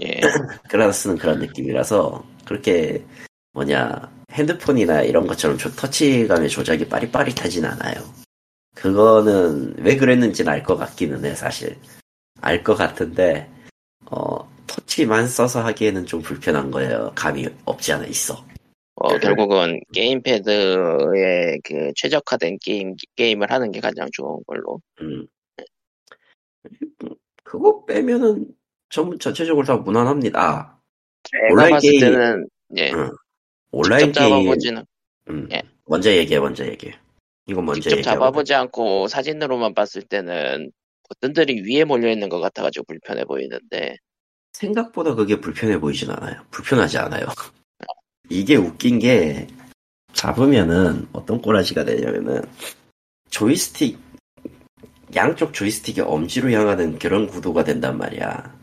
예 그라스는 그런 느낌이라서 그렇게 뭐냐 핸드폰이나 이런 것처럼 조- 터치감의 조작이 빠릿빠릿하진 않아요. 그거는 왜 그랬는지는 알 것 같기는 해 사실 알 것 같은데 어 터치만 써서 하기에는 좀 불편한 거예요. 감이 없지 않아 있어. 어, 결국은 게임패드에 그 최적화된 게임 게임을 하는 게 가장 좋은 걸로 음. 그거 빼면은 전 전체적으로 다 무난합니다. 온라인 봤을 게임- 때는 예 응. 온라인 직접 게임 잡아보지는 음. 예. 먼저 얘기해 먼저 얘기해. 이거 먼저 직접 얘기해. 잡아보지 않고 사진으로만 봤을 때는 버튼들이 위에 몰려 있는 것 같아가지고 불편해 보이는데 생각보다 그게 불편해 보이진 않아요. 불편하지 않아요. 이게 웃긴 게 잡으면은 어떤 꼬라지가 되냐면은 조이스틱 양쪽 조이스틱이 엄지로 향하는 그런 구도가 된단 말이야.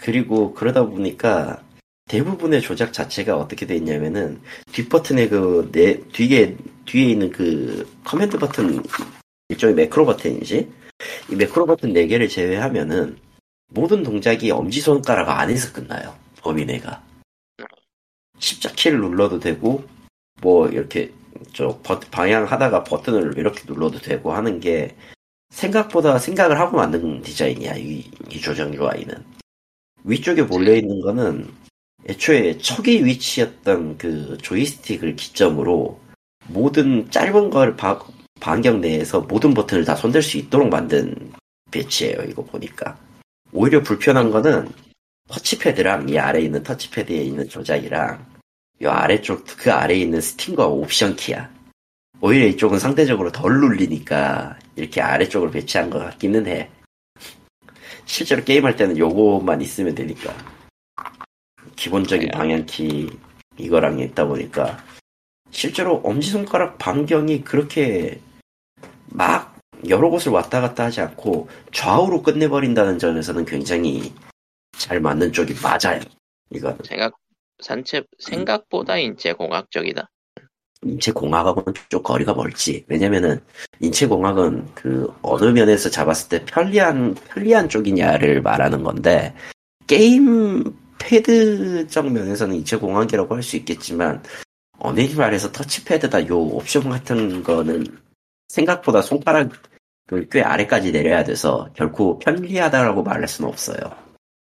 그리고 그러다 보니까 대부분의 조작 자체가 어떻게 돼 있냐면은 뒷버튼에 그 내 뒤에 뒤에 있는 그 command 버튼 일종의 매크로 버튼이지. 이 매크로 버튼 4개를 제외하면은 모든 동작이 엄지손가락 안에서 끝나요. 범위 내가. 십자키를 눌러도 되고, 뭐, 이렇게, 저, 버- 방향 하다가 버튼을 이렇게 눌러도 되고 하는 게, 생각보다 생각을 하고 만든 디자인이야, 이, 이 조정 UI는. 위쪽에 몰려있는 거는, 애초에 척의 위치였던 그 조이스틱을 기점으로, 모든 짧은 걸 바- 반경 내에서 모든 버튼을 다 손댈 수 있도록 만든 배치예요, 이거 보니까. 오히려 불편한 거는 터치패드랑 이 아래에 있는 터치패드에 있는 조작이랑 이 아래쪽 그 아래에 있는 스팀과 옵션 키야. 오히려 이쪽은 상대적으로 덜 눌리니까 이렇게 아래쪽으로 배치한 것 같기는 해. 실제로 게임할 때는 요거만 있으면 되니까. 기본적인 방향키 이거랑 있다 보니까 실제로 엄지손가락 반경이 그렇게 막 여러 곳을 왔다 갔다 하지 않고 좌우로 끝내버린다는 점에서는 굉장히 잘 맞는 쪽이 맞아요. 이거는 생각 산책 생각보다 인체공학적이다. 인체공학하고는 좀 거리가 멀지. 왜냐면은 인체공학은 그 어느 면에서 잡았을 때 편리한 편리한 쪽이냐를 말하는 건데 게임 패드적 면에서는 인체공학이라고 할 수 있겠지만 어느 말에서 터치패드다 요 옵션 같은 거는 생각보다 손가락을 꽤 아래까지 내려야 돼서 결코 편리하다라고 말할 수는 없어요.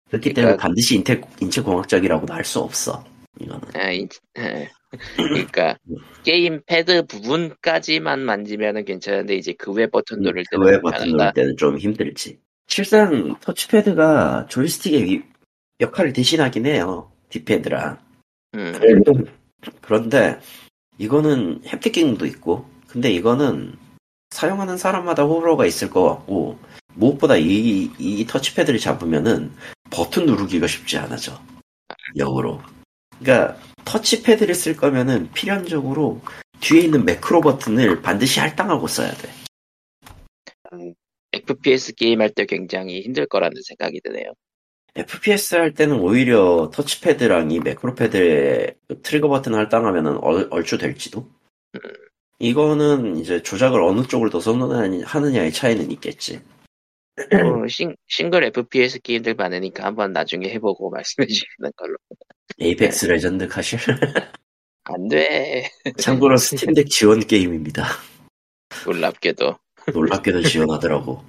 그렇기 때문에 그러니까- 반드시 인체, 인체공학적이라고도 할 수 없어. 이거는. 아, 인- 예. 그러니까 게임 패드 부분까지만 만지면은 괜찮은데 이제 그 외 버튼 누를 때는 그 외 버튼. 누를 때는 좀 힘들지. 실상 터치패드가 조이스틱의 위- 역할을 대신하긴 해요. 뒷패드랑. 음, 그런데 이거는 햅틱 기능도 있고, 근데 이거는 사용하는 사람마다 호불호가 있을 것 같고, 무엇보다 이, 이 터치패드를 잡으면은 버튼 누르기가 쉽지 않아져. 역으로. 그러니까 터치패드를 쓸 거면은 필연적으로 뒤에 있는 매크로 버튼을 반드시 할당하고 써야 돼. FPS 게임 할 때 굉장히 힘들 거라는 생각이 드네요. FPS 할 때는 오히려 터치패드랑 이 매크로 패드에 그 트리거 버튼 할당하면은 얼, 얼추 될지도? 이거는 이제 조작을 어느 쪽을 더 선호하느냐의 차이는 있겠지. 뭐 싱, 싱글 FPS 게임들 많으니까 한번 나중에 해보고 말씀해 주시는 걸로. 에이펙스 레전드 가실. 안 돼. 참고로 스팀덱 지원 게임입니다. 놀랍게도. 놀랍게도 지원하더라고.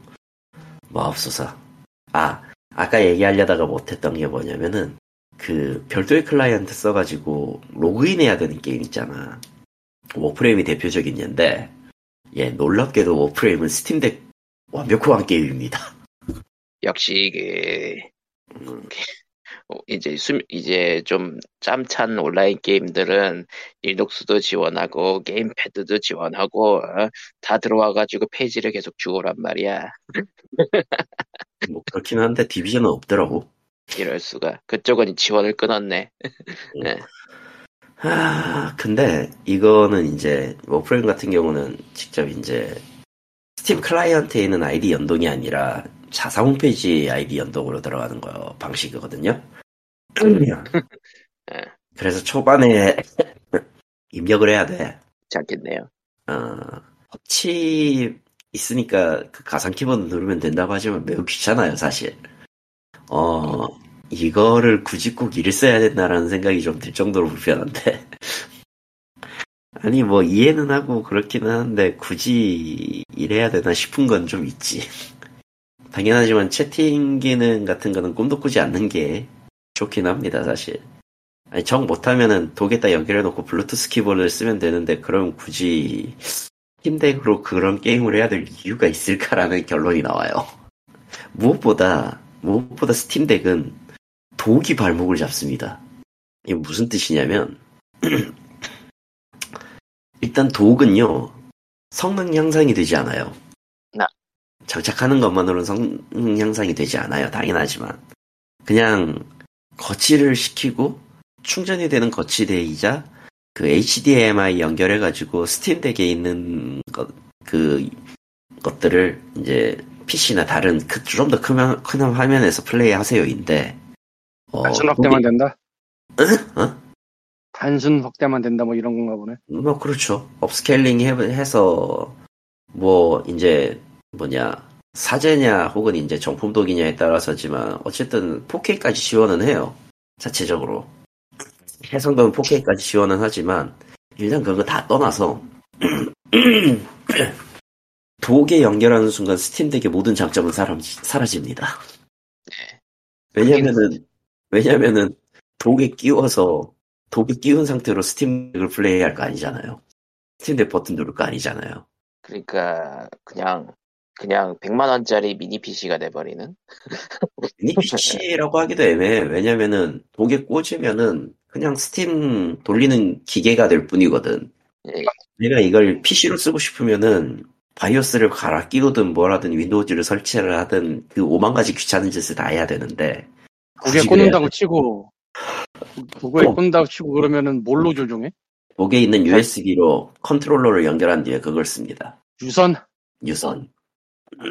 맙소사. 아, 아까 얘기하려다가 못했던 게 뭐냐면은, 그, 별도의 클라이언트 써가지고, 로그인 해야 되는 게임 있잖아. 워프레임이 대표적인 예인데, 예, 놀랍게도 워프레임은 스팀덱 완벽한 게임입니다. 역시 그 어, 이제 수, 이제 좀 짬찬 온라인 게임들은 리눅스도 지원하고 게임패드도 지원하고 어, 다 들어와가지고 패치를 계속 주더란 말이야. 뭐, 그렇긴 한데, 디비전은 없더라고. 이럴 수가. 그쪽은 지원을 끊었네. 네. 아, 근데 이거는 이제 워프레임 같은 경우는 직접 이제 스팀 클라이언트에 있는 아이디 연동이 아니라 자사 홈페이지 아이디 연동으로 들어가는 거 방식이거든요. 그래서 초반에 입력을 해야 돼. 괜찮겠네요. 어, 터치 있으니까 그 가상 키보드 누르면 된다고 하지만 매우 귀찮아요, 사실. 어, 이거를 굳이 꼭 이를 써야 된다라는 생각이 좀 들 정도로 불편한데. 아니, 뭐, 이해는 하고 그렇기는 한데, 굳이 이래야 되나 싶은 건 좀 있지. 당연하지만 채팅 기능 같은 거는 꿈도 꾸지 않는 게 좋긴 합니다, 사실. 아니, 정 못하면은 독에다 연결해놓고 블루투스 키보드를 쓰면 되는데, 그럼 굳이 팀덱으로 그런 게임을 해야 될 이유가 있을까라는 결론이 나와요. 무엇보다, 무엇보다 스팀덱은 dock이 발목을 잡습니다. 이게 무슨 뜻이냐면, 일단 dock은요, 성능 향상이 되지 않아요. 나. 장착하는 것만으로는 성능 향상이 되지 않아요. 당연하지만. 그냥 거치를 시키고 충전이 되는 거치대이자 그 HDMI 연결해가지고 스팀덱에 있는 것, 그 것들을 이제 PC나 다른 그좀더 큰, 큰 화면에서 플레이 하세요인데 어, 단순 확대만 된다. 어? 단순 확대만 된다 뭐 이런 건가 보네. 뭐 그렇죠. 업스케일링 해- 해서 뭐 이제 뭐냐 사제냐 혹은 이제 정품 독이냐에 따라서지만 어쨌든 4K까지 지원은 해요. 자체적으로 해상도는 4K까지 지원은 하지만 일단 그거 다 떠나서 dock에 연결하는 순간 스팀덱의 모든 장점은 사람, 사라집니다. 왜냐면은 왜냐면은 dock에 끼워서 dock에 끼운 상태로 스팀덱을 플레이할 거 아니잖아요. 스팀덱 버튼 누를 거 아니잖아요. 그러니까 그냥 그냥 100만 원짜리 미니 PC가 돼버리는. 미니 PC라고 하기도 애매해. 왜냐면은 dock에 꽂으면은 그냥 스팀 돌리는 기계가 될 뿐이거든. 예, 내가 이걸 PC로 쓰고 싶으면은 바이오스를 갈아 끼우든 뭘 하든 윈도우즈를 설치를 하든 그 오만 가지 귀찮은 짓을 다 해야 되는데 dock에 굳이 꽂는다고 치고 dock에 어. 꽂는다고 치고 그러면은 뭘로 조종해? dock에 있는 USB로 컨트롤러를 연결한 뒤에 그걸 씁니다. 유선. 유선.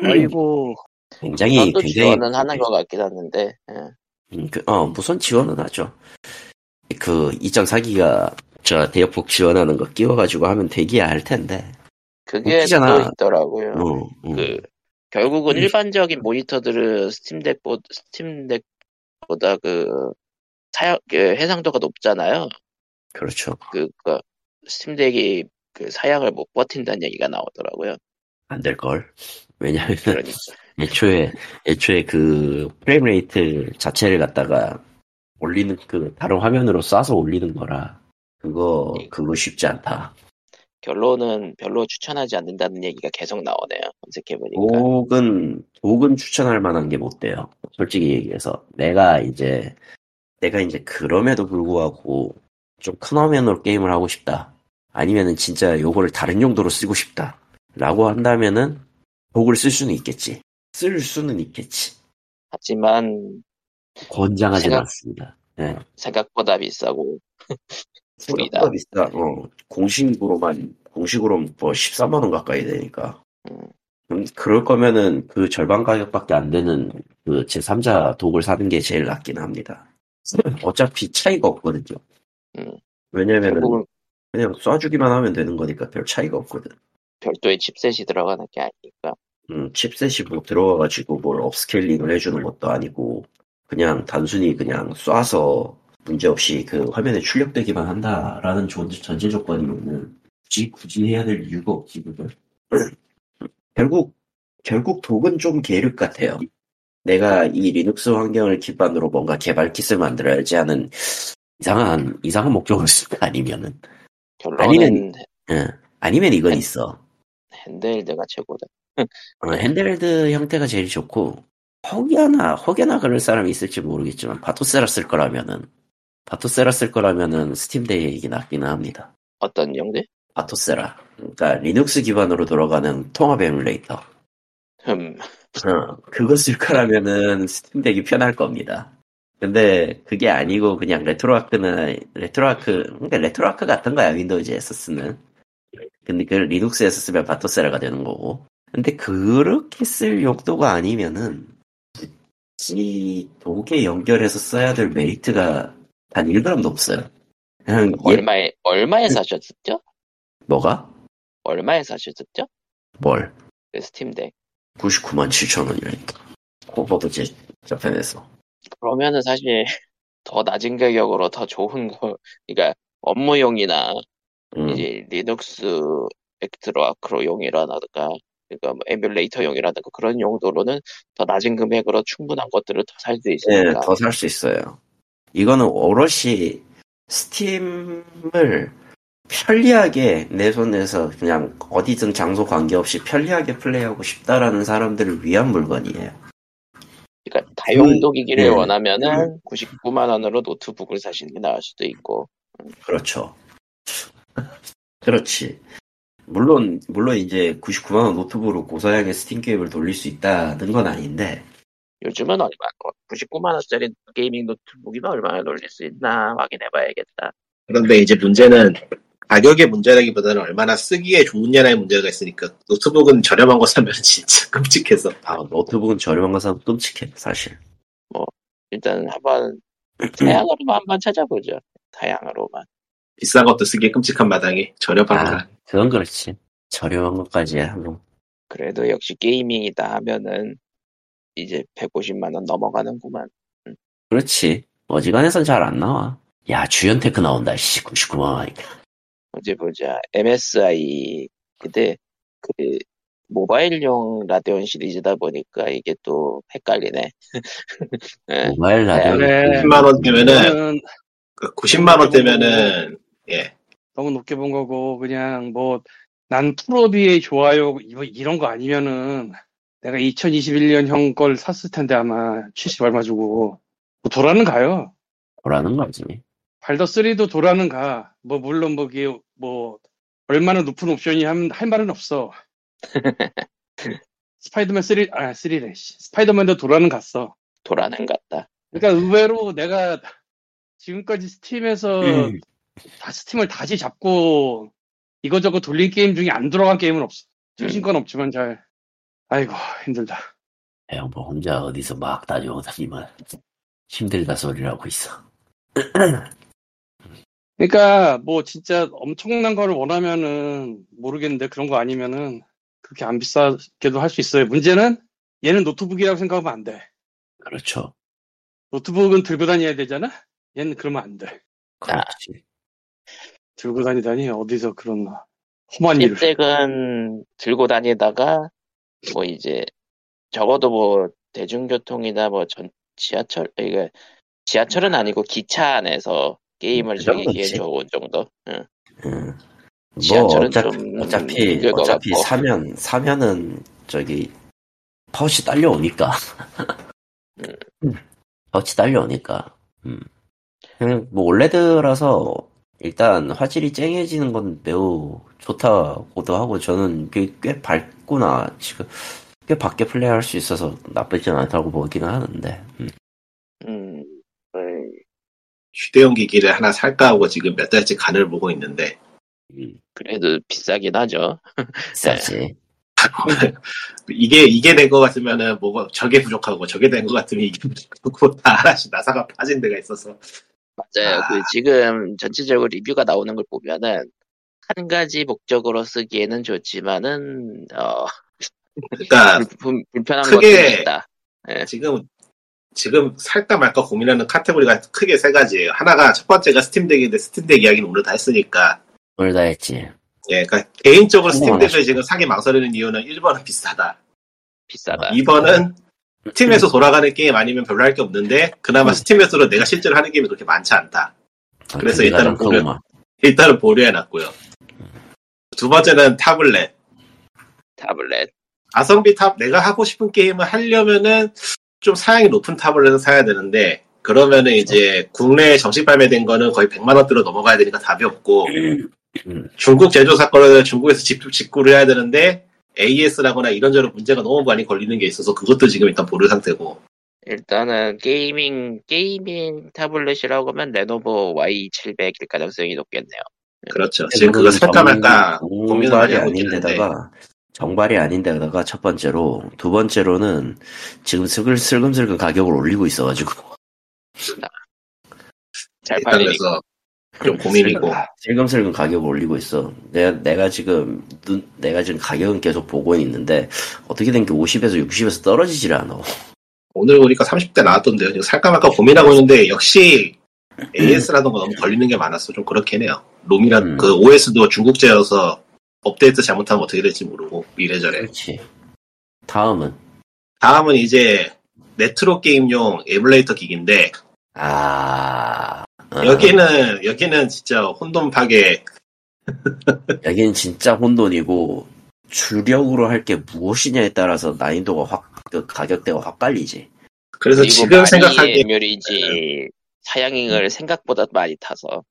아이고 굉장히 굉장히 지원은 하는 것 같긴 한데. 예. 음, 그, 어, 무선 지원은 하죠. 그 2.4기가 저 대역폭 지원하는 거 끼워가지고 하면 되기야 할 텐데. 그게 웃기잖아. 또 있더라고요. 어, 음. 그 결국은 음. 일반적인 모니터들은 스팀덱보 스팀덱 보다 그그 해상도가 높잖아요. 그렇죠. 그, 그 스팀덱이 그 사양을 못 버틴다는 얘기가 나오더라고요. 안 될 걸. 왜냐하면 그러니까 애초에 애초에 그 frame rate 자체를 갖다가 올리는 그 다른 화면으로 쏴서 올리는 거라 그거 예. 그거 쉽지 않다. 결론은 별로 추천하지 않는다는 얘기가 계속 나오네요. 검색해 보니까. 독은 독은 추천할 만한 게 못 돼요. 솔직히 얘기해서 내가 이제 내가 이제 그럼에도 불구하고 좀 큰 화면으로 게임을 하고 싶다. 아니면은 진짜 요거를 다른 용도로 쓰고 싶다. 라고 한다면은 독을 쓸 수는 있겠지. 쓸 수는 있겠지. 하지만 권장하지는 생각- 않습니다. 예. 생각보다 비싸고. 생각보다 비싸. 어, 공식으로만 공식으로 뭐 14만 원 가까이 되니까. 음. 음, 그럴 거면은 그 절반 가격밖에 안 되는 그 제3자 독을 사는 게 제일 낫긴 합니다. 어차피 차이가 없거든요. 음. 왜냐면은 결국은 그냥 쏴주기만 하면 되는 거니까 별 차이가 없거든. 별도의 칩셋이 들어가는 게 아니니까. 음, 칩셋이 뭐 들어와가지고 뭘 upscaling을 해주는 것도 아니고 그냥 단순히 그냥 쏴서 문제없이 그 화면에 출력되기만 한다라는 전- 전제 조건이면은 굳이 굳이 해야 될 이유가 없지 그걸. 결국 결국 dock은 좀 계륵 같아요. 내가 이 리눅스 환경을 기반으로 뭔가 개발 kit을 만들어야지 하는 이상한 이상한 목적을 쓸 거 아니면은 결론은 아니면- 예. 아니면 이건 네. 있어. handheld가 최고다. 어, handheld 형태가 제일 좋고 혹여나 혹여나 그럴 사람이 있을지 모르겠지만 Batocera 쓸 거라면은 Batocera 쓸 거라면은 스팀덱이 낫기는 합니다. 어떤 영들? Batocera 그러니까 리눅스 기반으로 돌아가는 통합 에뮬레이터 흠. 어, 그거 쓸 거라면은 스팀덱이 편할 겁니다. 근데 그게 아니고 그냥 RetroArch는 RetroArch 그러니까 RetroArch 같은 거야 윈도우즈에서 쓰는. 근데 그 리눅스에서 쓰면 Batocera가 되는 거고. 근데 그렇게 쓸 용도가 아니면은 굳이 dock에 연결해서 써야 될 메리트가 단 1g도 없어요. 그냥 얘 얼마에 얼마에 사셨었죠? 뭐가? 얼마에 사셨었죠? 뭘? 그 스팀덱. 99만 7천 원이라니까. 오버도 제 저편에서. 그러면은 사실 더 낮은 가격으로 더 좋은 거, 그러니까 업무용이나 음. 이제 리눅스 RetroArch용이라든가 그러니까 뭐 에뮬레이터용이라든가 그런 용도로는 더 낮은 금액으로 충분한 것들을 더 살수 네, 있으니까 더살 수 있어요. 이거는 오롯이 스팀을 편리하게 내 손에서 그냥 어디든 장소 관계없이 편리하게 플레이하고 싶다라는 사람들을 위한 물건이에요. 그러니까 다용도 기기를 네. 원하면은 99만 원으로 노트북을 사시는 게 나을 수도 있고 그렇죠. 그렇지. 물론, 물론 이제 99만 원 노트북으로 고사양의 스팀 게임을 돌릴 수 있다는 건 아닌데, 요즘은 얼마 99만 원짜리 게이밍 노트북이면 얼마나 돌릴 수 있나 확인해봐야겠다. 그런데 이제 문제는 가격의 문제라기보다는 얼마나 쓰기에 좋느냐의 문제가 있으니까 노트북은 저렴한 거 사면 진짜 끔찍해서 아, 노트북은 저렴한 거 사면 끔찍해, 사실. 일단 한번 다나와로만 한번 찾아보죠. 다나와로만. 비싼 것도 쓰기에 끔찍한 마당에 저렴한 거 아, 사. 그건 그렇지. 저렴한 것까지 하면, 그래도 역시 게이밍이다 하면은 이제 150만 원 넘어가는구만. 그렇지. 어지간해선 잘 안 나와. 야, 주연 테크 나온다, 씨, 99만원. 어디 보자. MSI 근데 그 모바일용 라데온 시리즈다 보니까 이게 또 헷갈리네. 예. 모바일 라디오. 그래. 90만 원대면은 이거는 90만 원대면은 예 너무 높게 본 거고 그냥 뭐 난 프로비의 좋아요 이거 이런 거 아니면은 내가 2021년 형 걸 샀을 텐데 아마 70 얼마 주고 뭐 돌아는 가요. 라는 거지. 발더 3도 돌아는 가. 뭐 물론 뭐기 뭐 얼마나 높은 옵션이 한- 할 말은 없어. 스파이더맨 3, 아 3래. 스파이더맨도 돌아는 갔어. 돌아는 갔다. 그러니까 의외로 내가 지금까지 스팀에서 음. 다 스팀을 다시 잡고 이거저거 돌린 게임 중에 안 돌아간 게임은 없어. 최신 건 없지만 잘. 아이고 힘들다. 형, 뭐, 혼자 어디서 막 다녀오다니만. 힘들다 소리를 하고 있어. 그러니까 뭐 진짜 엄청난 거를 원하면은 모르겠는데 그런 거 아니면은 그렇게 안 비싸게도 할 수 있어요. 문제는 얘는 노트북이라고 생각하면 안 돼. 그렇죠. 노트북은 들고 다녀야 되잖아. 얘는 그러면 안 돼. 그렇지. 들고 다니다니 어디서 그런 험한 일을. 일색은 들고 다니다가 뭐 이제 적어도 뭐 대중교통이나 뭐 전 지하철 이게 지하철은 아니고 기차 안에서 게임을 그 즐기기엔 정도지. 좋은 정도. 응. 음. 뭐, 지하철은 어차피, 좀 어차피, 어차피. 사면, 사면은, 저기, 퍼시 딸려오니까. 음. 퍼시 딸려오니까. 음. 그냥 뭐, 올레드라서, 일단 화질이 쨍해지는 건 매우 좋다고도 하고, 저는 꽤, 꽤 밝구나. 지금, 꽤 밖에 플레이할 수 있어서 나쁘진 않다고 보기는 하는데. 음. 음, 음, 휴대용 기기를 하나 살까 하고 지금 몇 달째 간을 보고 있는데 음. 그래도 비싸긴 하죠. 비싸지. 이게 이게 된 것 같으면은 뭐가 저게 부족하고 저게 된 것 같으면 이게 부족하고 다 하나씩 나사가 빠진 데가 있어서 맞아요. 아. 그 지금 전체적으로 리뷰가 나오는 걸 보면은 한 가지 목적으로 쓰기에는 좋지만은 어 그러니까 불, 불, 불편한 크게- 있다. 예. 지금 지금 살까 말까 고민하는 카테고리가 크게 세 가지예요. 하나가 첫 번째가 스팀덱인데 스팀덱 이야기는 오늘 다 했으니까 뭐 다 했지. 예, 그러니까 개인적으로 스팀덱을. 지금 사기 망설이는 이유는 1번은 비싸다. 비싸다. 2번은 스팀에서 돌아가는 게임 아니면 별로 할 게 없는데 그나마 음. 스팀에서도 내가 실제로 하는 게임이 그렇게 많지 않다. 아, 그래서 일단은 크구만. 일단은 보류해놨고요. 두 번째는 타블렛. 타블렛. 가성비 탑 내가 하고 싶은 게임을 하려면은 좀 사양이 높은 타블렛을 사야 되는데 그러면은 이제 국내에 정식 발매된 거는 거의 100만 원대로 넘어가야 되니까 답이 없고 음. 중국 제조사 거는 중국에서 직접 직구를 해야 되는데 AS라거나 이런저런 문제가 너무 많이 걸리는 게 있어서 그것도 지금 일단 보류 상태고 일단은 게이밍 게이밍 타블렛이라고 하면 레노버 Y700일 가능성이 높겠네요. 그렇죠. 지금 그거 살까 말까 정- 고민을 많이 하고 있는데 아닌데다가 정발이 아닌데다가 첫 번째로 두 번째로는 지금 슬금 슬금슬금 가격을 올리고 있어가지고 잘 일단 팔리니까. 좀 고민이고 슬금슬금 가격을 올리고 있어. 내가 내가 지금 눈 내가 지금 가격은 계속 보고 있는데 어떻게 된 게 50에서 60에서 떨어지질 않아. 오늘 보니까 30대 나왔던데요. 지금 살까 말까 고민하고 있는데 역시 AS라던가 너무 걸리는 게 많았어. 좀 그렇긴 해요. 롬이라 음. 그 OS도 중국제여서 업데이트 잘못하면 어떻게 될지 모르고 이래저래. 그렇지. 다음은 다음은 이제 레트로 게임용 에뮬레이터 기기인데 아 어, 여기는 여기는 진짜 혼돈 파괴. 여기는 진짜 혼돈이고 주력으로 할 게 무엇이냐에 따라서 난이도가 확 그 가격대가 확 갈리지. 그래서 지금 생각하기에 에뮬이지 사양을 생각보다 많이 타서.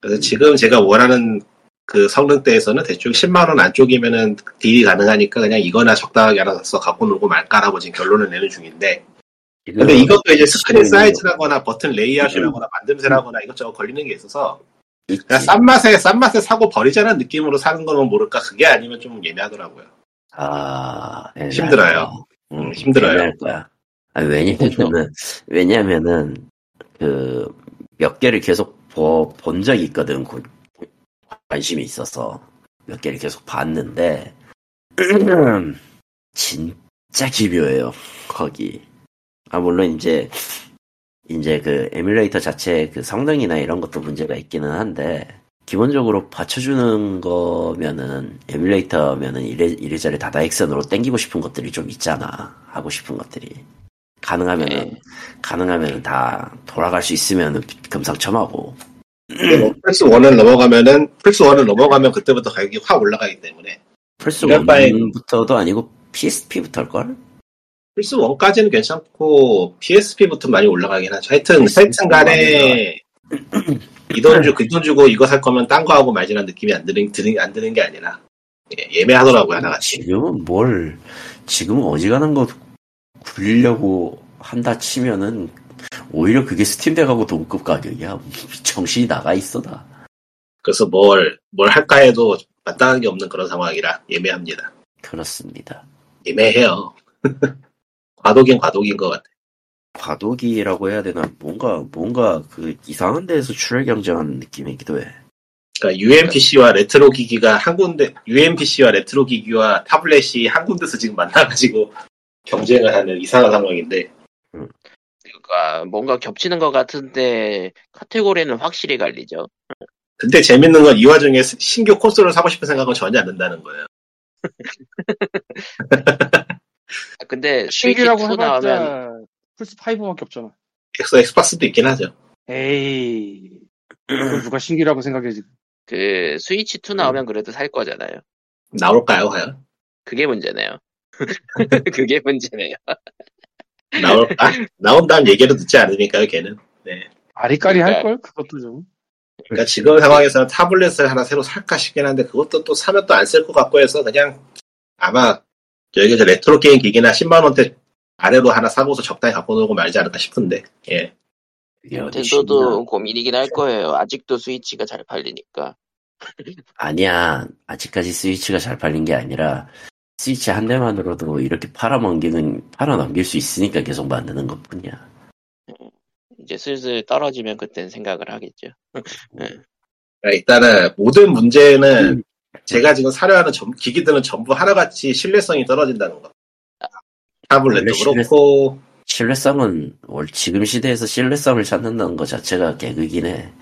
그래서 지금 제가 원하는 그 성능대에서는 대충 10만 원 안쪽이면은 딜이 가능하니까 그냥 이거나 적당하게 알아서 갖고 놀고 말까라고 지금 결론을 내는 중인데 근데 이것도 이제 스크린 사이즈라거나 버튼 레이아웃이라거나 만듦새라거나 이것저것 걸리는 게 있어서. 그냥 싼 맛에 싼 맛에 사고 버리자는 느낌으로 사는 거면 모를까 그게 아니면 좀 애매하더라고요. 아 애매할 힘들어요. 거야. 음, 힘들어요. 애매할 거야. 아니, 왜냐면은 왜냐면은 그 몇 개를 계속 보- 본 적이 있거든. 그 관심이 있어서 몇 개를 계속 봤는데 진짜 기묘해요. 거기. 아 물론 이제 이제 그 에뮬레이터 자체 그 성능이나 이런 것도 문제가 있기는 한데 기본적으로 받쳐주는 거면은 에뮬레이터면은 이래 이래저래 다다익선으로 땡기고 싶은 것들이 좀 있잖아 하고 싶은 것들이 가능하면은 네. 가능하면은 다 돌아갈 수 있으면 금상첨화고 뭐 플스 1을 넘어가면은 플스 1을 넘어가면 그때부터 가격이 확 올라가기 때문에 플스 이럴 바엔- 1부터도 아니고 PSP부터일걸? 플스 1까지는 괜찮고 PSP부터 많이 올라가긴 하죠. 하여튼 하여튼 간에 이 돈 주고 그돈 주고 이거 살 거면 딴 거 하고 말지라는 느낌이 안 드는 드는 안 드는 게 아니라 예, 매하더라고요 하나같이. 지금은 뭘 지금은 어지간한 거 굴리려고 한다 치면은 오히려 그게 스팀덱하고 동급 가격이야 정신이 나가 있어 다 그래서 뭘 뭘 할까 해도 마땅한 게 없는 그런 상황이라 예매합니다. 그렇습니다 예매해요. 과도긴 과도긴 것 같아. 과도기라고 해야 되나 뭔가 뭔가 그 이상한 데에서 출혈 경쟁하는 느낌이기도 해 그러니까 UMPC와 레트로 기기가 한 군데 UMPC와 레트로 기기와 타블렛이 한 군데서 지금 만나가지고 경쟁을 하는 이상한 상황인데 그러니까 뭔가 겹치는 것 같은데 카테고리는 확실히 갈리죠. 근데 재밌는 건 이 와중에 스- 신규 콘솔을 사고 싶은 생각은 전혀 안 든다는 거예요. 아, 근데 스위치 2 신기라고 나오면 해봤자 플스 5밖에 없잖아. 엑소 엑스박스도 있긴 하죠. 에이. 누가 신기라고 생각해 지금. 그 스위치 2 나오면 그래도 살 거잖아요. 나올까요, 과연? 그게 문제네요. 그게 문제네요. 나올까? 나온다는 얘기를 듣지 않으니까요, 걔는. 네. 아리까리 그러니까- 할걸? 그것도 좀. 그러니까 지금 상황에서는 타블렛을 하나 새로 살까 싶긴 한데 그것도 또 사면 또 안 쓸 것 같고 해서 그냥 아마 여기서 레트로 게임 기기나 10만 원대 아래로 하나 사고서 적당히 갖고 놀고 말지 않을까 싶은데. 예. 닌텐도도 쉽냐. 고민이긴 할 거예요. 아직도 스위치가 잘 팔리니까. 아니야 아직까지 스위치가 잘 팔린 게 아니라 스위치 한 대만으로도 이렇게 팔아넘기는 팔아넘길 수 있으니까 계속 만드는 것 뿐이야 이제 슬슬 떨어지면 그땐 생각을 하겠죠. 그러니까 일단은 모든 문제는 제가 지금 사려 하는 전- 기기들은 전부 하나같이 신뢰성이 떨어진다는 거. 타블렛도 그렇고 신뢰성은 월- 지금 시대에서 신뢰성을 찾는다는 것 자체가 개그긴 해.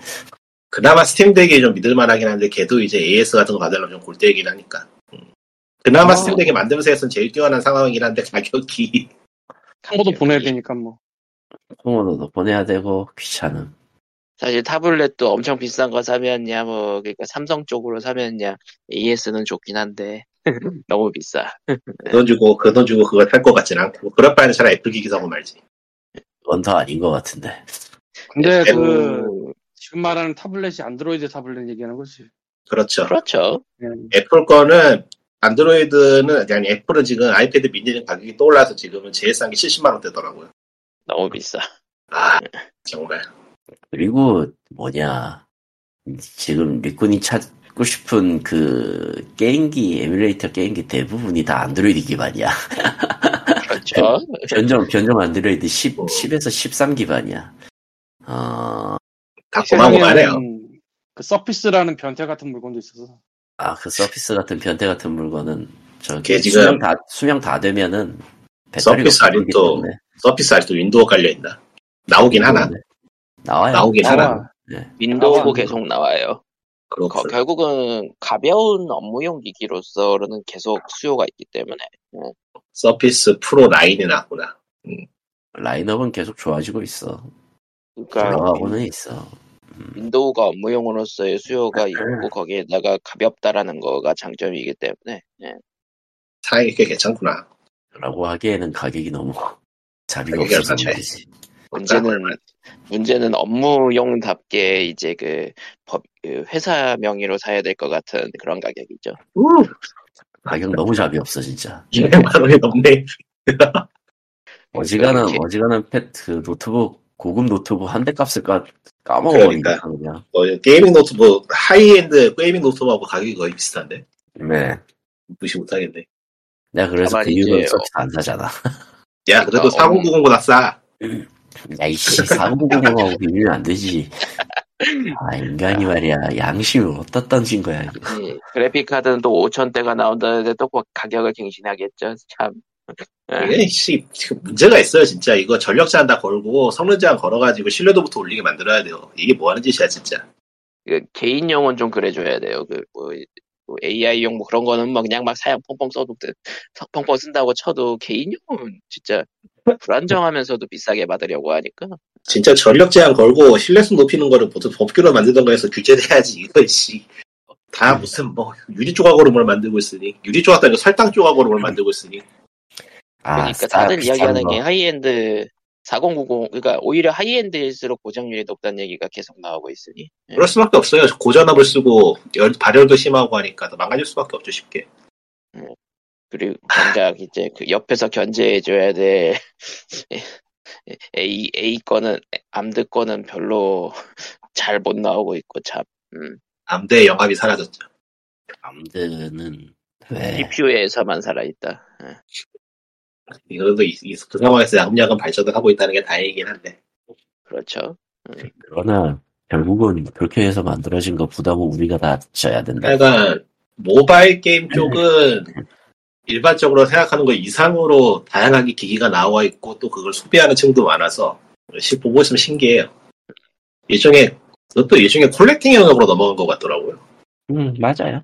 그나마 스팀 덱이 좀 믿을만하긴 한데 걔도 이제 AS 같은 거 받으려면 좀 골때리긴 하니까. 음. 그나마 어. 스팀 덱이 만들면서 해서는 제일 뛰어난 상황이긴 한데 가격이 한번도 보내야 되니까 뭐. 통으로도 보내야 되고 귀찮음. 사실 타블렛도 엄청 비싼 거 사면야 뭐 그러니까 삼성 쪽으로 사면야 AS는 좋긴 한데 너무 비싸. 그 돈 주고 그 돈 주고 그걸 살것 같진 않고 그럴 바에는 차라리 애플 기기 사고 말지. 그건 더 아닌 것 같은데. 근데 그그 지금 말하는 타블렛이 안드로이드 타블렛 얘기하는 거지. 그렇죠. 그렇죠. 음. 애플 거는 안드로이드는 아니 애플은 지금 아이패드 미니는 가격이 또 올라서 지금은 제일 싼 게 70만 원대더라고요. 너무 비싸. 아 정말 그리고 뭐냐 지금 리꾼이 찾고 싶은 그 게임기 에뮬레이터 게임기 대부분이 다 안드로이드 기반이야. 그렇죠. 변종 변종 안드로이드 10 어. 10에서 13 기반이야. 어, 다 고만고만해요. 세상에는 그 서피스라는 변태 같은 물건도 있어서. 아 그 서피스 같은 변태 같은 물건은 걔 지금- 수명 다 수명 다 되면은 서피스 때문에 서피스 아직도 윈도우 깔려 있나? 나오긴 하나. 나와요. 나오긴 하나. 나와. 윈도우고 나와. 계속 나와요. 그렇고 거- 결국은 가벼운 업무용 기기로서는 계속 수요가 있기 때문에 서피스 프로 9이 나왔구나. 라인업은 계속 좋아지고 있어. 그러니까 올라가고는 있어. 윈도우가 업무용으로서의 수요가 있고 거기에다가 가볍다라는 거가 장점이기 때문에 예. 사양이 꽤 괜찮구나. 라고 하기에는 가격이 너무 자비가 없어서? 문제지. 문제는 문제는 업무용답게 이제 그 법, 그 회사 명의로 사야 될 것 같은 그런 가격이죠. 우! 가격 너무 자비 없어 진짜. 200만 원이 넘네. 어지간한. 어지간한 펫그 노트북 고급 노트북 한 대 값을 까 까먹어버린다 그냥. 뭐, gaming 노트북, high-end gaming 노트북하고 가격이 거의 비슷한데? 네. 무시 못하겠네. 내가 그래서 그 이제 서비스 안 사잖아. 야, 그래도 그러니까 4090보다 싸. 야 이씨 4090하고 비밀면 안 되지. 아 인간이 말이야 양심을 어디다 던진 거야 이거. 이 그래픽 카드는 또 5천대가 나온다는데 또그 가격을 갱신하겠죠. 참. 예. 이게, 씨, 지금 문제가 있어요, 진짜. 이거 전력 제한 다 걸고, 성능 제한 걸어가지고, 신뢰도부터 올리게 만들어야 돼요. 이게 뭐 하는 짓이야, 진짜. 그 개인용은 좀 그래줘야 돼요. 그 뭐, AI용 뭐 그런 거는 뭐 그냥 막 사양 펑펑 써도 돼. 펑펑 쓴다고 쳐도 개인용은 진짜 불안정하면서도 비싸게 받으려고 하니까 진짜 전력 제한 걸고, 신뢰성 높이는 거를 보통 법규로 만들던가 해서 규제돼야지, 이거, 씨. 다 무슨, 뭐, 유리 조각으로 뭘 만들고 있으니. 유리 조각 아니고 설탕 조각으로 뭘 만들고 있으니. 아, 그러니까 싸- 다들 이야기하는 거. 게 하이엔드 4090 그러니까 오히려 high-end일수록 고장률이 높다는 얘기가 계속 나오고 있으니 예. 그럴 수밖에 없어요. 고전압을 쓰고, 열, 발열도 심하고 하니까 더 망가질 수밖에 없죠, 쉽게. 그리고 정작 이제 그 옆에서 견제해줘야 될 A A 거는 암드 거는 별로 잘 못 나오고 있고 참 음, 암대의 영합이 사라졌죠. 암드는 왜 CPU에서만 살아있다. 예. 이거도 이, 이- 그 상황에서 야금야금 발전을 하고 있다는 게 다행이긴 한데. 그렇죠. 그러나 결국은 그렇게 해서 만들어진 거 부담은 우리가 다 져야 된다. 하여간, 모바일 게임 쪽은 일반적으로 생각하는 것 이상으로 다양하게 기기가 나와 있고 또 그걸 소비하는 층도 많아서 시- 보고 있으면 신기해요. 일종의, 그것도 일종의 콜렉팅 영역으로 넘어간 것 같더라고요. 음 맞아요.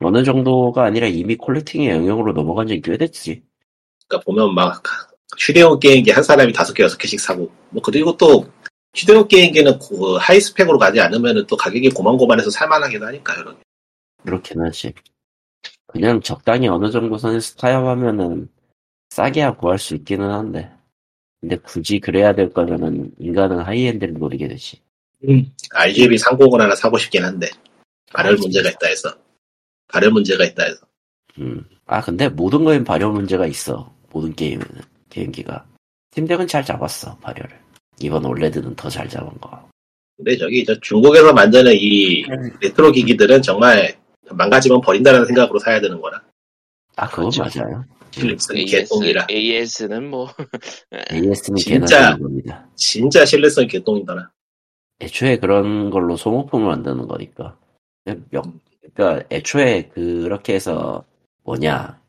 어느 정도가 아니라 이미 collecting의 영역으로 넘어간 지 꽤 됐지. 그러니까 보면 막 휴대용 게임기 한 사람이 다섯 개 여섯 개씩 사고 뭐 그리고 또 휴대용 게임기는 그 high spec으로 가지 않으면 또 가격이 고만고만해서 살만하기도 하니까요. 이런 게. 그렇긴 하지. 그냥 적당히 어느 정도 선에서 타협하면은 싸게야 구할 수 있기는 한데. 근데 굳이 그래야 될 거면은 인간은 high-end를 노리게 되지. RGB 390을 하나 사고 싶긴 한데 발열 문제가 있다 해서 발열 문제가 있다 해서 음. 아 근데 모든 거엔 발열 문제가 있어. 모든 게임에는 게임기가. 스팀덱은 잘 잡았어 발열을. 이번 올레드는 더 잘 잡은 거. 근데 저기 저 중국에서 만드는 이 레트로 기기들은 정말 망가지면 버린다는 생각으로 사야 되는 거라 아 그건 그렇죠. 맞아요. AS, 개똥이라 AS는 뭐 AS는 진짜. 진짜 신뢰성 개똥이더라 애초에 그런 걸로 소모품을 만드는 거니까. 몇, 그러니까 애초에 그렇게 해서 뭐냐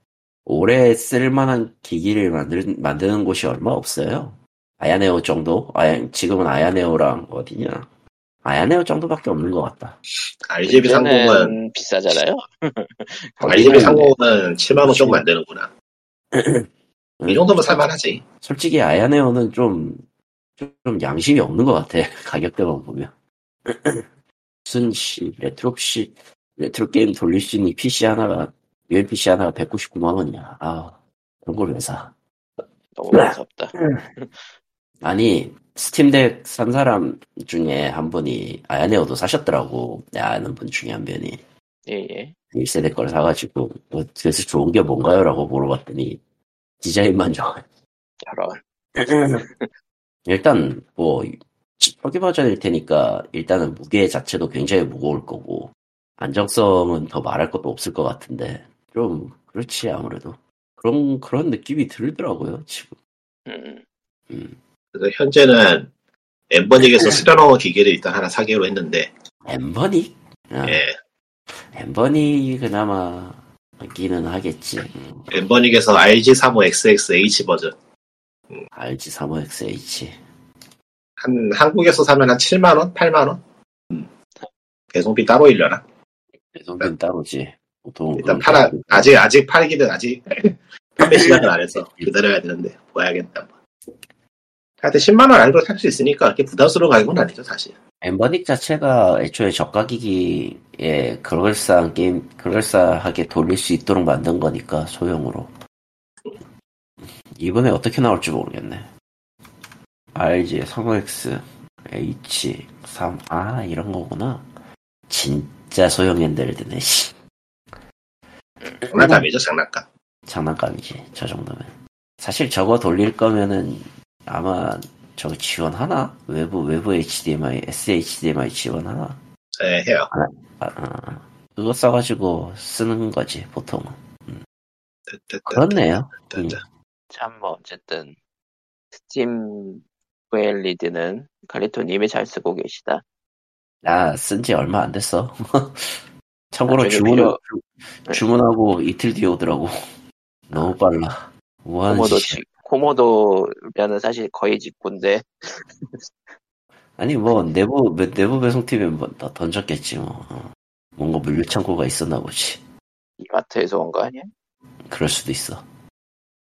오래 쓸만한 기기를 만들, 만드는 곳이 얼마 없어요. 아야네오 정도? 아야, 지금은 아야네오랑 어디냐? 아야네오 정도밖에 없는 것 같다. RGB 상공은 비싸잖아요. RGB 상공은 7만 원 정도 만드는구나. 이 정도면 살만하지. 솔직히 아야네오는 좀, 좀 양심이 없는 것 같아. 가격대만 보면. 무슨 씨, 레트로 씨, 레트로 게임 돌릴 수 있는 PC 하나가, UMPC 하나가 199만 원이야. 아, 그런 걸 왜 사? 너무 무섭다. 아니, 스팀덱 산 사람 중에 한 분이 아야네오도 사셨더라고. 내 아는 분 중에 한 분이. 예 예. 1세대 걸 사가지고, 뭐, 그래서 좋은 게 뭔가요? 라고 물어봤더니, 디자인만 좋아요. 저런. 일단 뭐 초기 버전일 테니까 일단은 무게 자체도 굉장히 무거울 거고 안정성은 더 말할 것도 없을 것 같은데 좀 그렇지 아무래도 그런 그런 느낌이 들더라고요 지금. 음. 그래서 현재는 엠버닉에서 수련호 기계를 일단 하나 사기로 했는데, 엠버닉? 아, 예. 엠버닉이 그나마 있기는 하겠지. 음, 엠버닉에서 RG35XXH 버전. RG 35XH. 한, 한국에서 사면 한 7만원? 8만원? 음. 배송비 따로 일려나? 배송비 는 따로지. 보통 일단 팔아, 게 아직, 아직 팔기는 아직 판매 시작을 안 해서 기다려야 되는데, 봐야겠다. 뭐. 하여튼 10만원 안으로 살 수 있으니까 그렇게 부담스러운 가격은 아니죠, 사실. 엠버닉 자체가 애초에 저가기기에 그럴싸한 게임, 그럴싸하게 돌릴 수 있도록 만든 거니까, 소형으로. 이번에 어떻게 나올지 모르겠네. RG, 35X, H, 3, 아, 이런 거구나. 진짜 소형 핸들드네, 씨. 장난감이죠, 장난감. 장난감이지, 저 정도면. 사실 저거 돌릴 거면은, 아마, 저거 지원하나? 외부, 외부 HDMI, SHDMI 지원하나? 네, 해요. 아, 아, 그거 써가지고 쓰는 거지, 보통은. 뜨뜨뜨. 그렇네요. 음. 뜨뜨. 참뭐 어쨌든 스팀 VL리드는 칼리토님이 잘 쓰고 계시다. 나 쓴 지 얼마 안 됐어. 참고로 주문, 필요- 주- 주문하고 이틀 뒤에 오더라고. 너무 빨라. 뭐 하는 코모도 코모도면은 사실 거의 직구인데 아니, 뭐, 내부, 매- 내부 배송팀에 뭐, 더 던졌겠지, 뭐. 어. 뭔가 물류창고가 있었나 보지. 이마트에서 온 거 아니야? 그럴 수도 있어.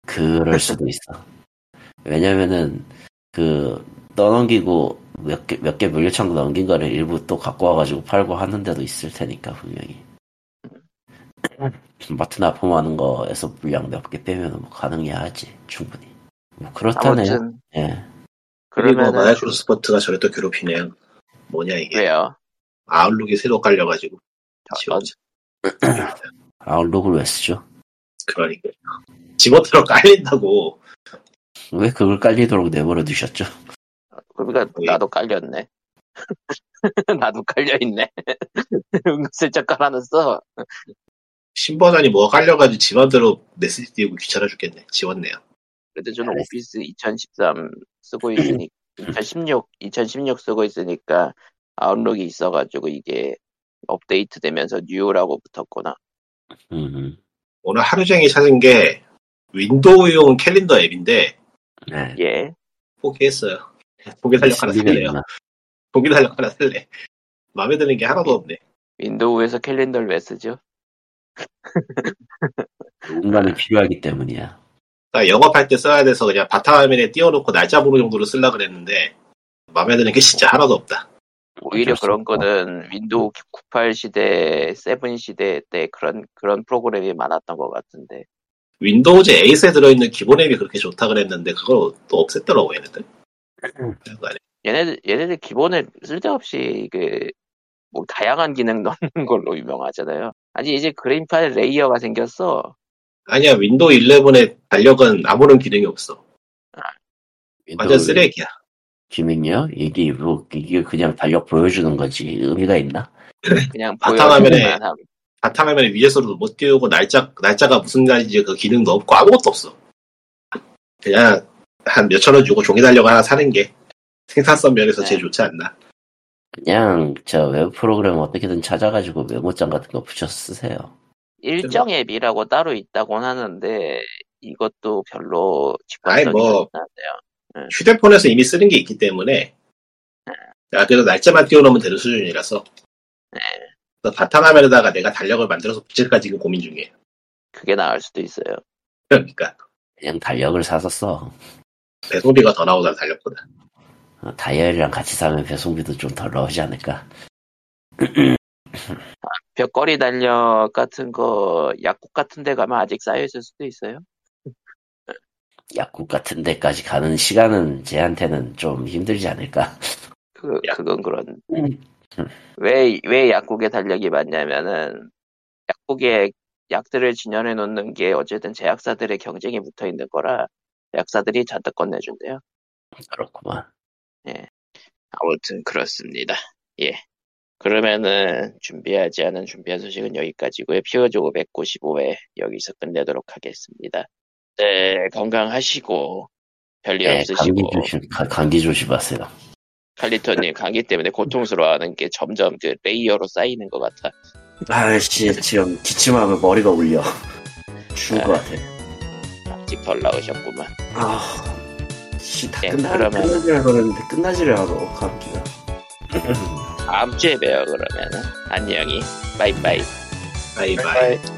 그럴 수도 있어. 왜냐면은, 그, 떠넘기고, 몇 개, 몇개 물류창고 넘긴 거를 일부 또 갖고 와가지고 팔고 하는 데도 있을 테니까, 분명히. 마트 납품하는 거에서 물량 몇 개 빼면 뭐 가능해야 하지, 충분히. 뭐 그렇다네요. 아무튼 예. 그리고 그러면은 마야크로 스포트가 저를 또 괴롭히네요. 뭐냐, 이게. 왜요? 아웃룩이 새로 깔려가지고. 저런 지원. 아웃룩을 왜 쓰죠? 그러니까. 집어들어 깔린다고. 왜 그걸 깔리도록 내버려 두셨죠? 그러니까 예. 나도 깔렸네. 나도 깔려 있네. 은근슬쩍 깔아놨어. 신버전이 뭐가 깔려가지고 지 맘대로 메시지 띄우고 귀찮아 죽겠네. 지웠네요. 그래도 저는. 오피스 2013 쓰고 있으니 2016 2016 쓰고 있으니까 아웃룩이 있어가지고 이게 업데이트 되면서 New라고 붙었구나. 음, 오늘 하루 종일 찾은 게 윈도우용 캘린더 앱인데 네. 예. 포기했어요. 포기 살려 하나 살래요. 포기 살려 하나 살래. 마음에 드는 게 하나도 없네. 윈도우에서 캘린더를 왜 쓰죠? 누군가는 필요하기 때문이야. 나 영업할 때 써야 돼서 그냥 바탕화면에 띄워놓고 날짜 보는 정도로 쓰려 그랬는데 마음에 드는 게 진짜 하나도 없다. 오히려 그런. 거는 윈도우 98 시대, 7 시대 때 그런 그런 프로그램이 많았던 것 같은데 윈도우즈 8에 들어있는 기본 앱이 그렇게 좋다 그랬는데 그걸 또 없앴더라고 얘네들. 얘네들 얘네들 기본에 쓸데없이 그 뭐 다양한 기능 넣는 걸로 유명하잖아요. 아니 이제 그래픽 layer가 생겼어. 아니야 윈도우 11의 달력은 아무런 기능이 없어. 완전 윈도우 쓰레기야. 기능이요? 이게 뭐 이게 그냥 달력 보여주는 거지 의미가 있나? 그냥 바탕화면에. 바탕화면에 위에서도 못 띄우고 날짜 날짜가 무슨 날인지 그 기능도 없고 아무것도 없어. 그냥 한 몇천 원 주고 종이 달력 하나 사는 게 생산성 면에서 제일 좋지 않나. 그냥 저 웹 프로그램 어떻게든 찾아가지고 메모장 같은 거 붙여 쓰세요. 일정 앱이라고 따로 있다곤 하는데 이것도 별로 직관적이지 뭐. 않은데요. 휴대폰에서 이미 쓰는 게 있기 때문에 아, 그래도 날짜만 띄워놓으면 되는 수준이라서 네. 바탕화면에다가 내가 달력을 만들어서 붙일까 지금 고민 중이에요. 그게 나을 수도 있어요. 그러니까 그냥 달력을 사서 써. 배송비가 더 나오다 달력보다. 어, 다이어리랑 같이 사면 배송비도 좀 덜 나오지 않을까. 벽걸이 달력 같은 거 약국 같은 데 가면 아직 쌓여 있을 수도 있어요. 약국 같은 데까지 가는 시간은 쟤한테는 좀 힘들지 않을까. 그 야. 그건 그런. 음. 왜왜 약국에 달력이 많냐면은 약국에 약들을 진열해 놓는 게 어쨌든 제약사들의 경쟁이 붙어 있는 거라 제약사들이 잔뜩 건네준대요. 그렇구만. 아무튼 그렇습니다. 예. 그러면은 준비하지 않은 준비한 소식은 여기까지고요. 피어즈 595회 여기서 끝내도록 하겠습니다. 네, 건강하시고 별일 네, 감기 없으시고 조심, 가- 감기 조심하세요. 칼리토님 감기 때문에 고통스러워하는 게 점점 그 layer로 쌓이는 것 같아. 아씨, 지금 기침하면 머리가 울려. 죽을 것 같아. 아직 덜 나으셨구만. 아, 씨, 다 네, 끝나, 그러면- 끝나지라 그러는데 끝나지를 않아, 감기가. 다음 주에 봬요 그러면은 안녕히 바이바이. 바이바이. 바이바이.